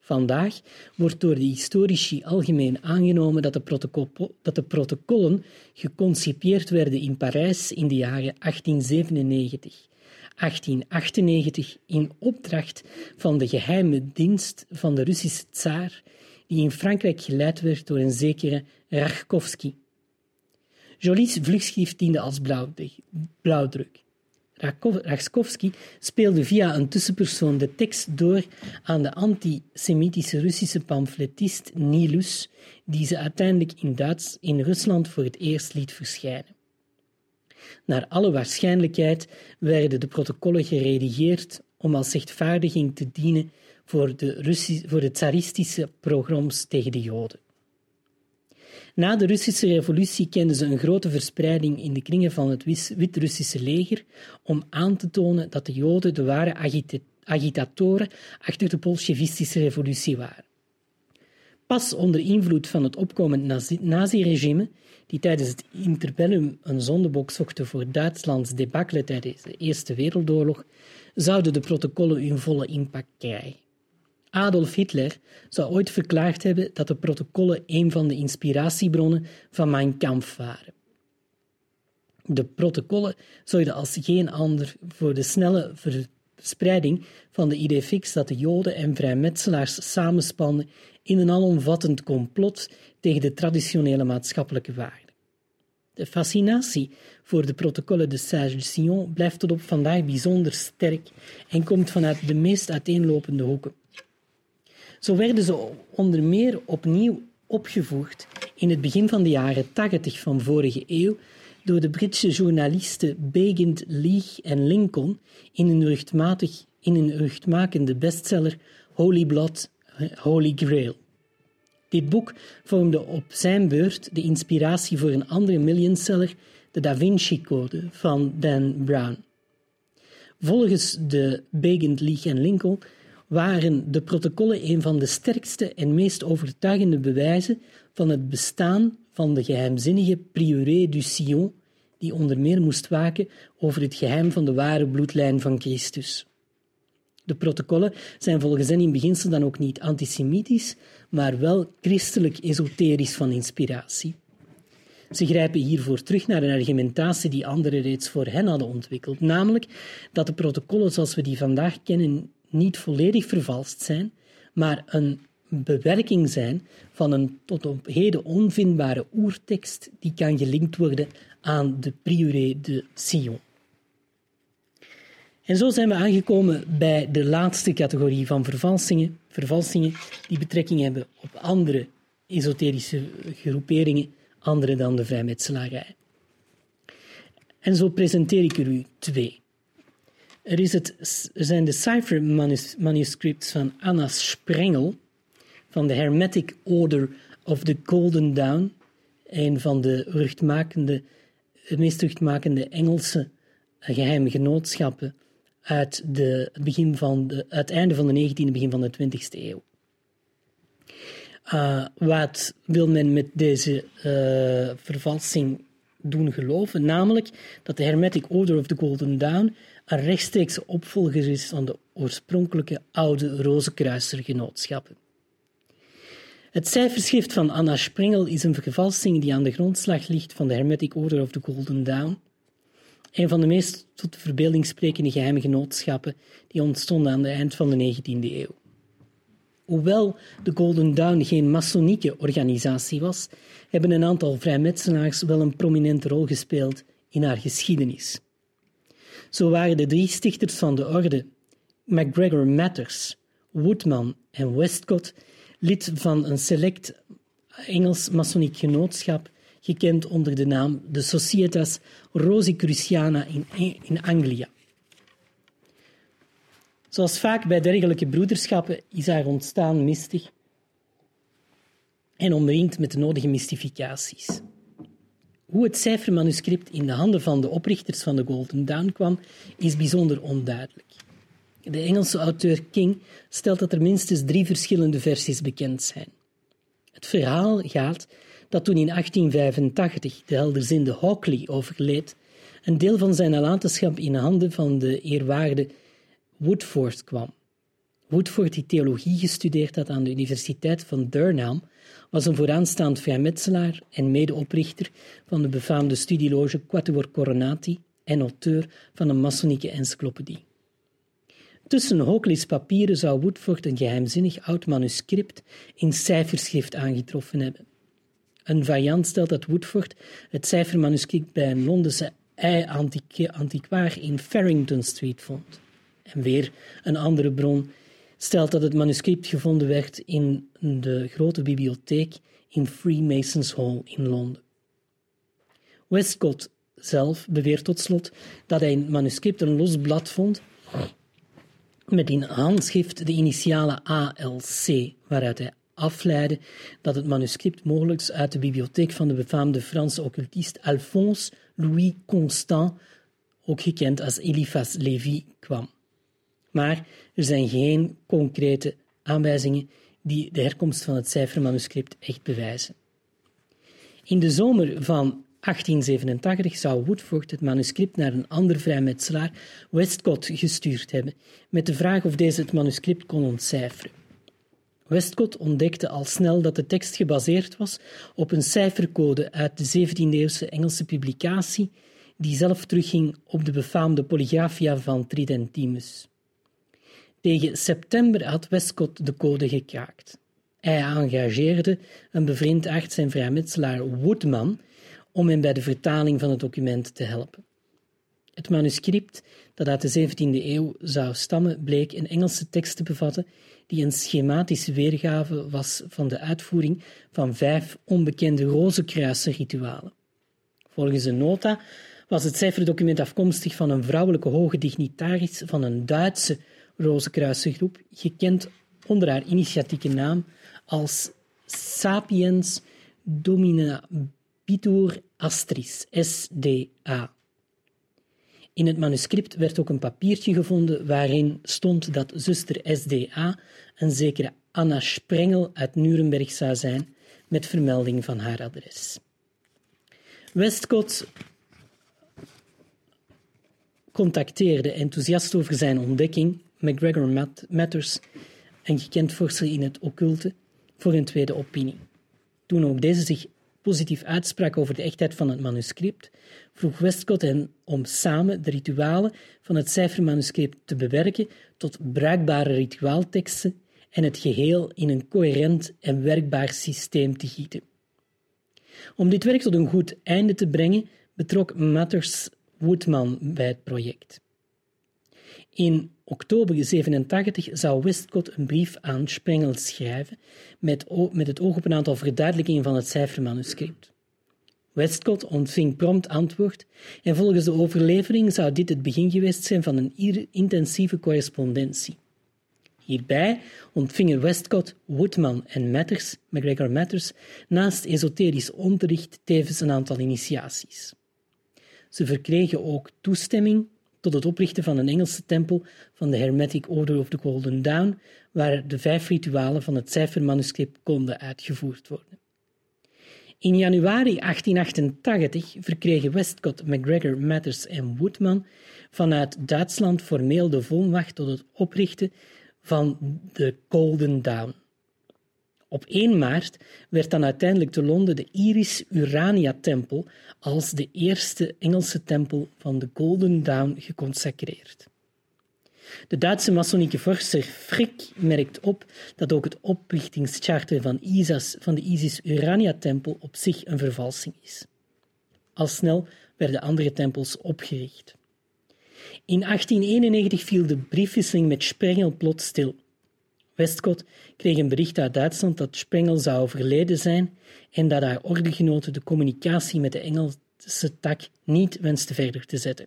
Vandaag wordt door de historici algemeen aangenomen dat de, dat de protocollen geconcipieerd werden in Parijs in de jaren 1897 1898 in opdracht van de geheime dienst van de Russische tsaar, die in Frankrijk geleid werd door een zekere Rachkovsky. Jolie's vluchtschrift diende als blauwdruk. Rachkovsky speelde via een tussenpersoon de tekst door aan de antisemitische Russische pamfletist Nilus, die ze uiteindelijk in Duits in Rusland voor het eerst liet verschijnen. Naar alle waarschijnlijkheid werden de protocollen geredigeerd om als rechtvaardiging te dienen voor de, voor de tsaristische pogroms tegen de Joden. Na de Russische revolutie kenden ze een grote verspreiding in de kringen van het Wit-Russische leger om aan te tonen dat de Joden de ware agitatoren achter de Bolsjevistische revolutie waren. Pas onder invloed van het opkomend naziregime die tijdens het interbellum een zondebok zochten voor Duitslands debacle tijdens de Eerste Wereldoorlog, zouden de protocollen hun volle impact krijgen. Adolf Hitler zou ooit verklaard hebben dat de protocollen een van de inspiratiebronnen van Mein Kampf waren. De protocollen zorgden als geen ander voor de snelle verspreiding van de idee fix dat de Joden en vrijmetselaars samenspannen in een alomvattend complot tegen de traditionele maatschappelijke waarden. De fascinatie voor de protocollen de Sage-Sion blijft tot op vandaag bijzonder sterk en komt vanuit de meest uiteenlopende hoeken. Zo werden ze onder meer opnieuw opgevoerd in het begin van de jaren 80 van vorige eeuw door de Britse journalisten Begint, Leigh en Lincoln in een, in een ruchtmakende bestseller Holy Blood, Holy Grail. Dit boek vormde op zijn beurt de inspiratie voor een andere millionseller, de Da Vinci Code van Dan Brown. Volgens de Begint, Leigh en Lincoln waren de protocollen een van de sterkste en meest overtuigende bewijzen van het bestaan van de geheimzinnige Prioré du Sillon, die onder meer moest waken over het geheim van de ware bloedlijn van Christus. De protocollen zijn volgens hen in beginsel dan ook niet antisemitisch, maar wel christelijk-esoterisch van inspiratie. Ze grijpen hiervoor terug naar een argumentatie die anderen reeds voor hen hadden ontwikkeld, namelijk dat de protocollen zoals we die vandaag kennen niet volledig vervalst zijn, maar een bewerking zijn van een tot op heden onvindbare oertekst die kan gelinkt worden aan de Prioré de Sion. En zo zijn we aangekomen bij de laatste categorie van vervalsingen. Vervalsingen die betrekking hebben op andere esoterische groeperingen, andere dan de vrijmetselarij. En zo presenteer ik er u twee. Er, is het, zijn de cipher manuscripts van Anna Sprengel van de Hermetic Order of the Golden Dawn, een van de meest ruchtmakende Engelse geheime genootschappen uit, de, het, begin van de, het einde van de 19e, begin van de 20e eeuw. Uh, wat wil men met deze uh, vervalsing doen geloven? Namelijk dat de Hermetic Order of the Golden Dawn een rechtstreekse opvolger is van de oorspronkelijke oude Rozenkruisergenootschappen. Het cijferschrift van Anna Sprengel is een vervalsing die aan de grondslag ligt van de Hermetic Order of the Golden Dawn een van de meest tot de verbeelding sprekende geheime genootschappen die ontstonden aan het eind van de 19e eeuw. Hoewel de Golden Dawn geen masonieke organisatie was, hebben een aantal vrijmetselaars wel een prominente rol gespeeld in haar geschiedenis. Zo waren de drie stichters van de orde, MacGregor Matters, Woodman en Westcott, lid van een select Engels masoniek genootschap gekend onder de naam de Societas Rosicruciana in, in Anglia. Zoals vaak bij dergelijke broederschappen is haar ontstaan mistig en omringd met de nodige mystificaties. Hoe het cijfermanuscript in de handen van de oprichters van de Golden Dawn kwam, is bijzonder onduidelijk. De Engelse auteur King stelt dat er minstens drie verschillende versies bekend zijn. Het verhaal gaat dat toen in 1885 de helderzinde Hawkley overleed, een deel van zijn nalatenschap in handen van de eerwaarde Woodford kwam. Woodford, die theologie gestudeerd had aan de Universiteit van Durham, was een vooraanstaand vrijmetselaar en medeoprichter van de befaamde studieloge Quatuor Coronati en auteur van een masonieke encyclopedie. Tussen Hawkley's papieren zou Woodford een geheimzinnig oud manuscript in cijferschrift aangetroffen hebben. Een variant stelt dat Woodford het cijfermanuscript bij een Londense ei-antiquaar in Farrington Street vond. En weer een andere bron stelt dat het manuscript gevonden werd in de grote bibliotheek in Freemasons Hall in Londen. Westcott zelf beweert tot slot dat hij in het manuscript een los blad vond met in handschrift de initialen ALC, waaruit hij afleidde dat het manuscript mogelijk uit de bibliotheek van de befaamde Franse occultist Alphonse Louis Constant, ook gekend als Eliphas Lévy, kwam. Maar er zijn geen concrete aanwijzingen die de herkomst van het cijfermanuscript echt bewijzen. In de zomer van 1887 zou Woodford het manuscript naar een ander vrijmetselaar, Westcott, gestuurd hebben, met de vraag of deze het manuscript kon ontcijferen. Westcott ontdekte al snel dat de tekst gebaseerd was op een cijfercode uit de 17e-eeuwse Engelse publicatie, die zelf terugging op de befaamde Polygraphia van Tridentimus. Tegen september had Westcott de code gekraakt. Hij engageerde een bevriend arts en vrijmetselaar Woodman om hem bij de vertaling van het document te helpen. Het manuscript, dat uit de 17e eeuw zou stammen, bleek een Engelse tekst te bevatten die een schematische weergave was van de uitvoering van vijf onbekende rozenkruisenritualen. Volgens een nota was het cijferdocument afkomstig van een vrouwelijke hoge dignitaris van een Duitse Rozenkruisengroep, gekend onder haar initiatieke naam als Sapiens Dominabitur Astris, SDA. In het manuscript werd ook een papiertje gevonden waarin stond dat zuster SDA een zekere Anna Sprengel uit Nuremberg zou zijn, met vermelding van haar adres. Westcott contacteerde enthousiast over zijn ontdekking McGregor Matters, een gekend in het occulte, voor een tweede opinie. Toen ook deze zich positief uitsprak over de echtheid van het manuscript, vroeg Westcott hen om samen de ritualen van het cijfermanuscript te bewerken tot bruikbare rituaalteksten en het geheel in een coherent en werkbaar systeem te gieten. Om dit werk tot een goed einde te brengen, betrok Matters Woodman bij het project. In oktober 87 zou Westcott een brief aan Sprengel schrijven met, met het oog op een aantal verduidelijkingen van het cijfermanuscript. Westcott ontving prompt antwoord en volgens de overlevering zou dit het begin geweest zijn van een intensieve correspondentie. Hierbij ontvingen Westcott, Woodman en Matters, McGregor Matters, naast esoterisch onderricht tevens een aantal initiaties. Ze verkregen ook toestemming tot het oprichten van een Engelse tempel van de Hermetic Order of the Golden Dawn, waar de vijf ritualen van het cijfermanuscript konden uitgevoerd worden. In januari 1888 verkregen Westcott, McGregor, Matters en Woodman vanuit Duitsland formeel de volmacht tot het oprichten van de Golden Dawn. Op 1 maart werd dan uiteindelijk te Londen de Iris Urania Tempel als de eerste Engelse tempel van de Golden Dawn geconsacreerd. De Duitse masonieke vorster Frick merkt op dat ook het oprichtingscharter van, Isas, van de Isis-Urania-tempel op zich een vervalsing is. Al snel werden andere tempels opgericht. In 1891 viel de briefwisseling met Sprengel plots stil. Westcott kreeg een bericht uit Duitsland dat Sprengel zou overleden zijn en dat haar ordegenoten de communicatie met de Engelse tak niet wenste verder te zetten.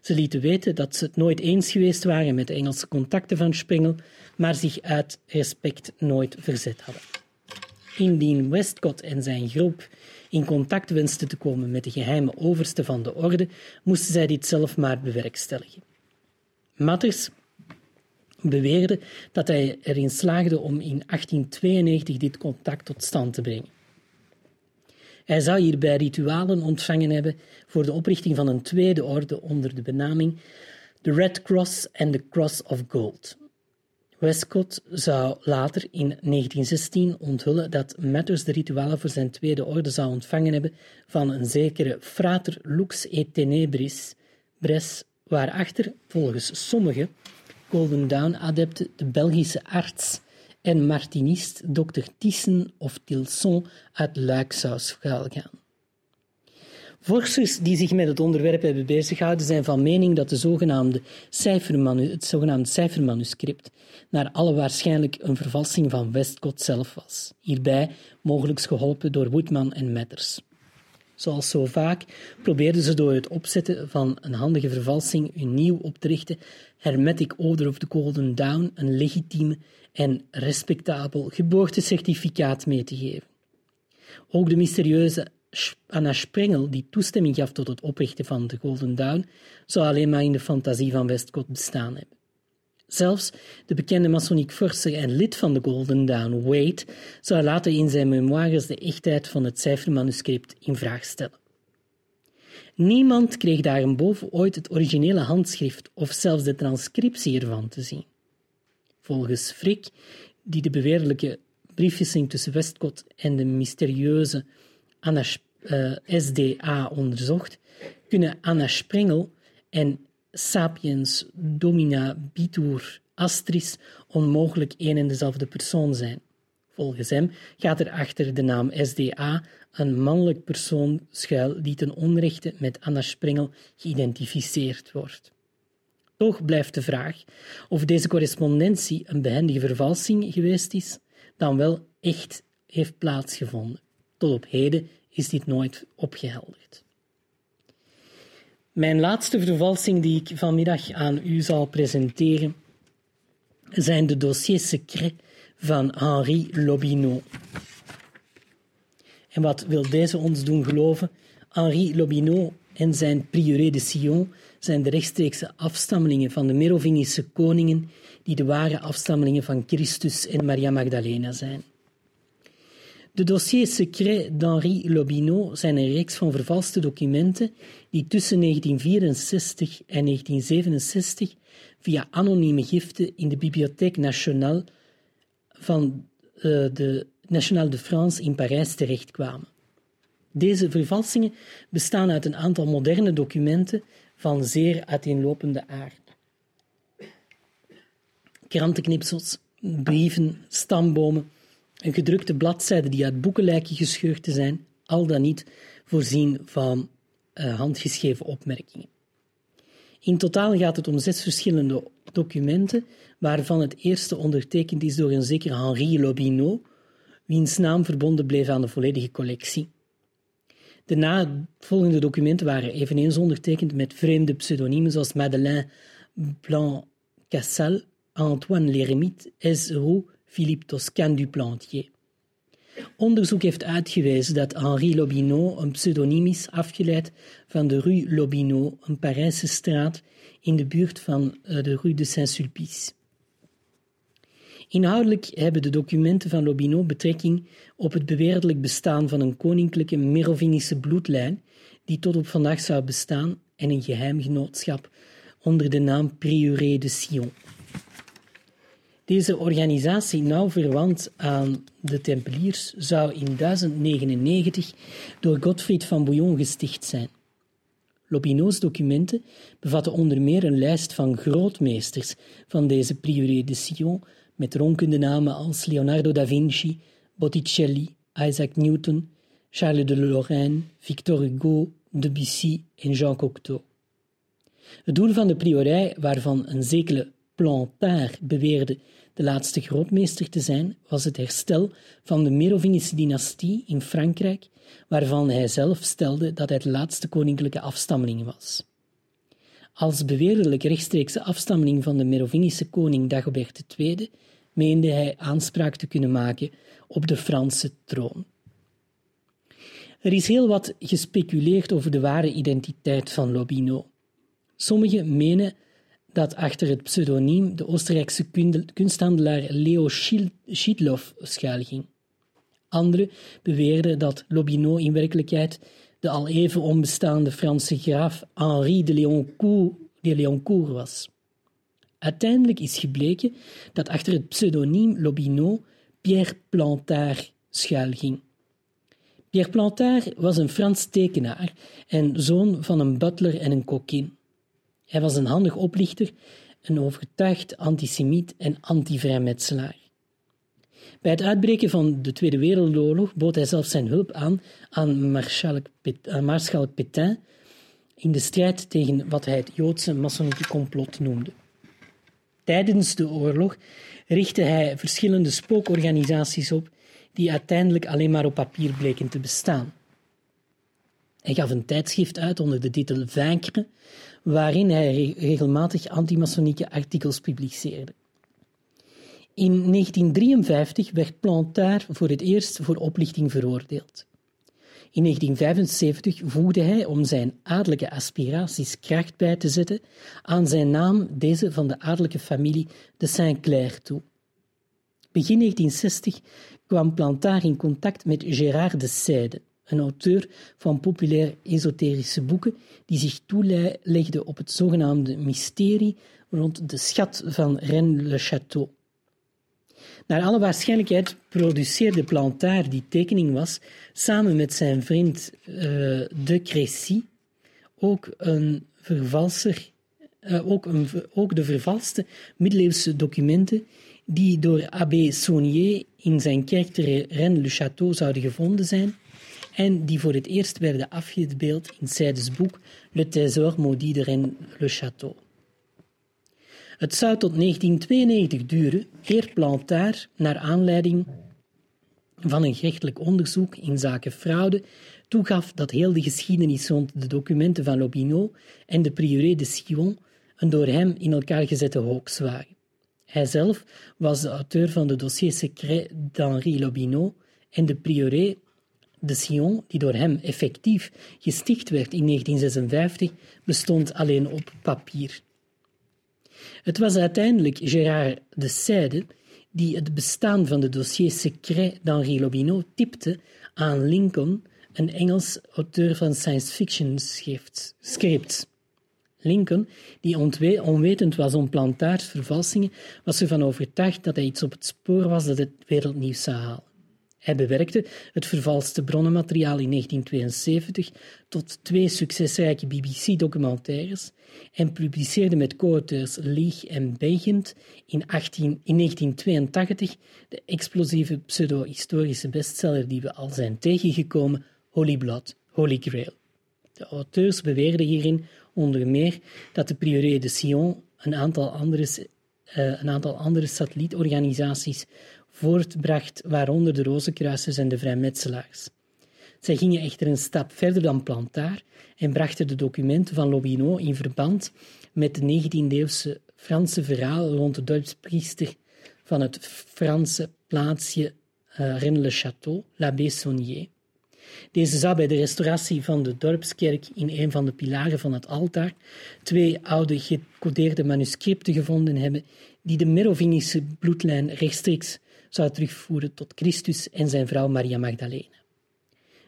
Ze lieten weten dat ze het nooit eens geweest waren met de Engelse contacten van Sprengel, maar zich uit respect nooit verzet hadden. Indien Westcott en zijn groep in contact wensten te komen met de geheime overste van de orde, moesten zij dit zelf maar bewerkstelligen. Matters beweerde dat hij erin slaagde om in 1892 dit contact tot stand te brengen. Hij zou hierbij ritualen ontvangen hebben voor de oprichting van een tweede orde onder de benaming de Red Cross en de Cross of Gold. Westcott zou later in 1916 onthullen dat Matters de ritualen voor zijn tweede orde zou ontvangen hebben van een zekere frater Lux et Tenebris, Bres, waarachter, volgens sommigen, Golden Dawn-adepten de Belgische arts en martinist Dr. Thyssen of Tilson uit Luik zou gaan. Vorsters die zich met het onderwerp hebben bezighouden zijn van mening dat de zogenaamde het zogenaamde cijfermanuscript naar alle waarschijnlijk een vervalsing van Westcott zelf was, hierbij mogelijk geholpen door Woodman en Matters. Zoals zo vaak probeerden ze door het opzetten van een handige vervalsing een nieuw op te richten Hermetic Order of the Golden Dawn een legitieme en respectabel geboortecertificaat mee te geven. Ook de mysterieuze Anna Sprengel, die toestemming gaf tot het oprichten van de Golden Dawn, zou alleen maar in de fantasie van Westcott bestaan hebben. Zelfs de bekende masoniek vorster en lid van de Golden Dawn, Wade, zou later in zijn memoires de echtheid van het cijfermanuscript in vraag stellen. Niemand kreeg daarboven ooit het originele handschrift of zelfs de transcriptie ervan te zien. Volgens Frick, die de beweerlijke briefwisseling tussen Westcott en de mysterieuze Anna uh, eh, SDA onderzocht, kunnen Anna Sprengel en Sapiens Domina Bitur Astris onmogelijk één en dezelfde persoon zijn. Volgens hem gaat er achter de naam SDA een mannelijk persoon schuil die ten onrechte met Anna Sprengel geïdentificeerd wordt. Toch blijft de vraag of deze correspondentie een behendige vervalsing geweest is, dan wel echt heeft plaatsgevonden. Tot op heden is dit nooit opgehelderd. Mijn laatste vervalsing die ik vanmiddag aan u zal presenteren zijn de dossiers secrets van Henri Lobineau. En wat wil deze ons doen geloven? Henri Lobineau en zijn Prioré de Sion zijn de rechtstreekse afstammelingen van de Merovingische koningen die de ware afstammelingen van Christus en Maria Magdalena zijn. De dossiers secrets d'Henri Lobineau zijn een reeks van vervalste documenten die tussen 1964 en 1967 via anonieme giften in de Bibliothèque Nationale van uh, de Nationale de France in Parijs terechtkwamen. Deze vervalsingen bestaan uit een aantal moderne documenten van zeer uiteenlopende aard. Krantenknipsels, brieven, stambomen, een gedrukte bladzijde die uit boeken lijken gescheurd te zijn, al dan niet voorzien van uh, handgeschreven opmerkingen. In totaal gaat het om zes verschillende documenten, waarvan het eerste ondertekend is door een zekere Henri Lobineau, wiens naam verbonden bleef aan de volledige collectie. De navolgende documenten waren eveneens ondertekend met vreemde pseudoniemen zoals Madeleine Blanc-Cassel, Antoine S. Roux, Philippe Toscan du Plantier. Onderzoek heeft uitgewezen dat Henri Lobineau een pseudoniem is afgeleid van de Rue Lobineau, een Parijse straat in de buurt van eh, de Rue de Saint-Sulpice. Inhoudelijk hebben de documenten van Lobineau betrekking op het beweerdelijk bestaan van een koninklijke Merovingische bloedlijn die tot op vandaag zou bestaan en een geheim genootschap onder de naam Prioré de Sion. Deze organisatie, nauw verwant aan de Tempeliers, zou in 1099 door Godfried van Bouillon gesticht zijn. Lobino's documenten bevatten onder meer een lijst van grootmeesters van deze Prieuré de Sion, met ronkende namen als Leonardo da Vinci, Botticelli, Isaac Newton, Charles de Lorraine, Victor Hugo, Debussy en Jean Cocteau. Het doel van de priorij, waarvan een zekere Plantard beweerde de laatste grootmeester te zijn, was het herstel van de Merovingische dynastie in Frankrijk, waarvan hij zelf stelde dat hij de laatste koninklijke afstammeling was. Als beweerdelijk rechtstreekse afstammeling van de Merovingische koning Dagobert II meende hij aanspraak te kunnen maken op de Franse troon. Er is heel wat gespeculeerd over de ware identiteit van Lobino. Sommigen menen dat achter het pseudoniem de Oostenrijkse kunsthandelaar Leo Schiedloff schuilging. Anderen beweerden dat Lobino in werkelijkheid de al even onbestaande Franse graaf Henri de Léoncourt, de Léoncourt was. Uiteindelijk is gebleken dat achter het pseudoniem Lobino Pierre Plantard schuilging. Pierre Plantard was een Frans tekenaar en zoon van een butler en een kokkin. Hij was een handig oplichter, een overtuigd antisemiet en anti-vrijmetselaar. Bij het uitbreken van de Tweede Wereldoorlog bood hij zelf zijn hulp aan aan Maarschalk Pétain in de strijd tegen wat hij het Joodse masonieke complot noemde. Tijdens de oorlog richtte hij verschillende spookorganisaties op die uiteindelijk alleen maar op papier bleken te bestaan. Hij gaf een tijdschrift uit onder de titel Vaincre, waarin hij regelmatig antimasonieke artikels publiceerde. In 1953 werd Plantard voor het eerst voor oplichting veroordeeld. In 1975 voegde hij, om zijn adellijke aspiraties kracht bij te zetten, aan zijn naam deze van de adellijke familie de Saint-Clair toe. Begin 1960 kwam Plantard in contact met Gérard de Seyde, een auteur van populair esoterische boeken die zich toelegde op het zogenaamde mysterie rond de schat van Rennes-le-Château. Naar alle waarschijnlijkheid produceerde Plantard, die tekening was, samen met zijn vriend uh, de Crécy ook een vervalser, uh, ook, een, ook de vervalste middeleeuwse documenten die door Abbé Saunier in zijn kerk te Rennes-le-Château zouden gevonden zijn en die voor het eerst werden afgebeeld in Seydes boek Le Trésor maudit de Rennes-le-Château. Het zou tot 1992 duren eer Plantard, naar aanleiding van een gerechtelijk onderzoek in zaken fraude, toegaf dat heel de geschiedenis rond de documenten van Lobineau en de Prioré de Sion een door hem in elkaar gezette hoax waren. Hij zelf was de auteur van de dossier secret d'Henri Lobineau en de Prioré de Sion, die door hem effectief gesticht werd in 1956, bestond alleen op papier. Het was uiteindelijk Gérard de Seyde die het bestaan van de dossier secret d'Henri Lobineau tipte aan Lincoln, een Engels auteur van science fiction scripts. Lincoln, die onwetend was om plantaarvervalsingen, was ervan overtuigd dat hij iets op het spoor was dat het wereldnieuws zou halen. Hij bewerkte het vervalste bronnenmateriaal in 1972 tot twee succesrijke BBC-documentaires en publiceerde met co-auteurs Leigh en Begent in, 18, in 1982 de explosieve pseudo-historische bestseller die we al zijn tegengekomen, Holy Blood, Holy Grail. De auteurs beweerden hierin onder meer dat de Prioré de Sion een aantal andere, uh, een aantal andere satellietorganisaties voortbracht, waaronder de Rozenkruisers en de Vrijmetselaars. Zij gingen echter een stap verder dan Plantard en brachten de documenten van Lobineau in verband met de 19e-eeuwse Franse verhaal rond de dorpspriester van het Franse plaatsje uh, Rennes-le-Château, l'Abbé Saunier. Deze zou bij de restauratie van de dorpskerk in een van de pilaren van het altaar twee oude gecodeerde manuscripten gevonden hebben die de Merovingische bloedlijn rechtstreeks zou terugvoeren tot Christus en zijn vrouw Maria Magdalena.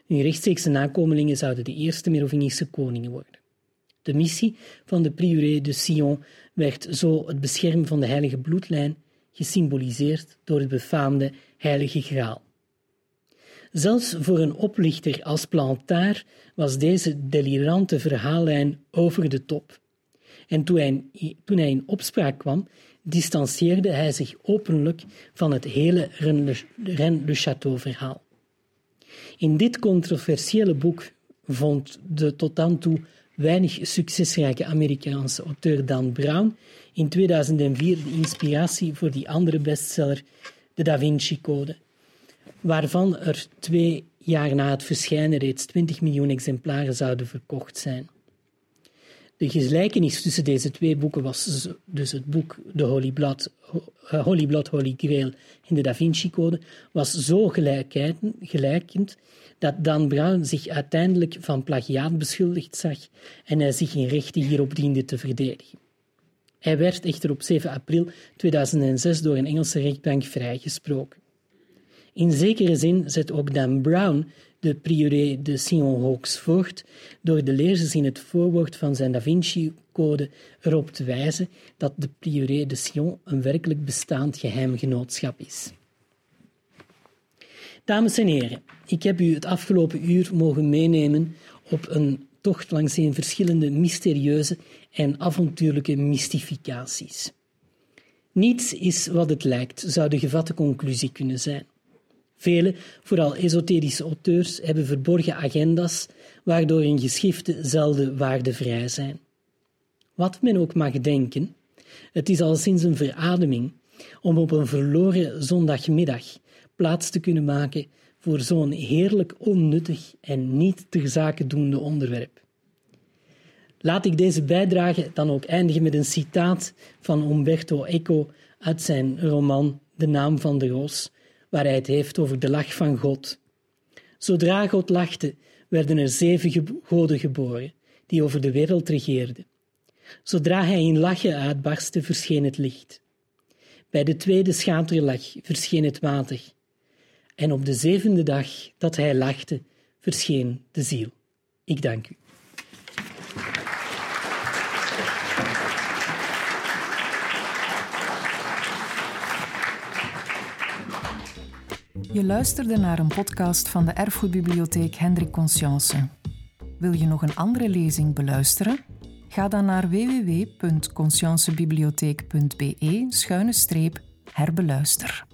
Hun rechtstreekse nakomelingen zouden de eerste Merovingische koningen worden. De missie van de Prioré de Sion werd zo het beschermen van de heilige bloedlijn gesymboliseerd door het befaamde Heilige Graal. Zelfs voor een oplichter als Plantard was deze delirante verhaallijn over de top. En toen toen hij in opspraak kwam, distancieerde hij zich openlijk van het hele Rennes-le-Château-verhaal. In dit controversiële boek vond de tot dan toe weinig succesrijke Amerikaanse auteur Dan Brown in 2004 de inspiratie voor die andere bestseller, De Da Vinci Code, waarvan er twee jaar na het verschijnen reeds 20 miljoen exemplaren zouden verkocht zijn. De gelijkenis tussen deze twee boeken was dus het boek De Holy Blood, Holy, Blood, Holy Grail in de Da Vinci Code, was zo gelijkend dat Dan Brown zich uiteindelijk van plagiaat beschuldigd zag en hij zich in rechten hierop diende te verdedigen. Hij werd echter op 7 april 2006 door een Engelse rechtbank vrijgesproken. In zekere zin zet ook Dan Brown de prioré de Sion Hawks door de lezers in het voorwoord van zijn Da Vinci-code erop te wijzen dat de prioré de Sion een werkelijk bestaand geheimgenootschap is. Dames en heren, ik heb u het afgelopen uur mogen meenemen op een tocht langs een verschillende mysterieuze en avontuurlijke mystificaties. Niets is wat het lijkt, zou de gevatte conclusie kunnen zijn. Vele, vooral esoterische auteurs, hebben verborgen agenda's waardoor hun geschriften zelden waardevrij zijn. Wat men ook mag denken, het is al sinds een verademing om op een verloren zondagmiddag plaats te kunnen maken voor zo'n heerlijk onnuttig en niet ter zake doende onderwerp. Laat ik deze bijdrage dan ook eindigen met een citaat van Umberto Eco uit zijn roman De naam van de roos, waar hij het heeft over de lach van God. Zodra God lachte, werden er zeven goden geboren, die over de wereld regeerden. Zodra hij in lachen uitbarstte, verscheen het licht. Bij de tweede schaterlach verscheen het water. En op de zevende dag dat hij lachte, verscheen de ziel. Ik dank u. Je luisterde naar een podcast van de Erfgoedbibliotheek Hendrik Conscience. Wil je nog een andere lezing beluisteren? Ga dan naar www.consciencebibliotheek.be-herbeluister.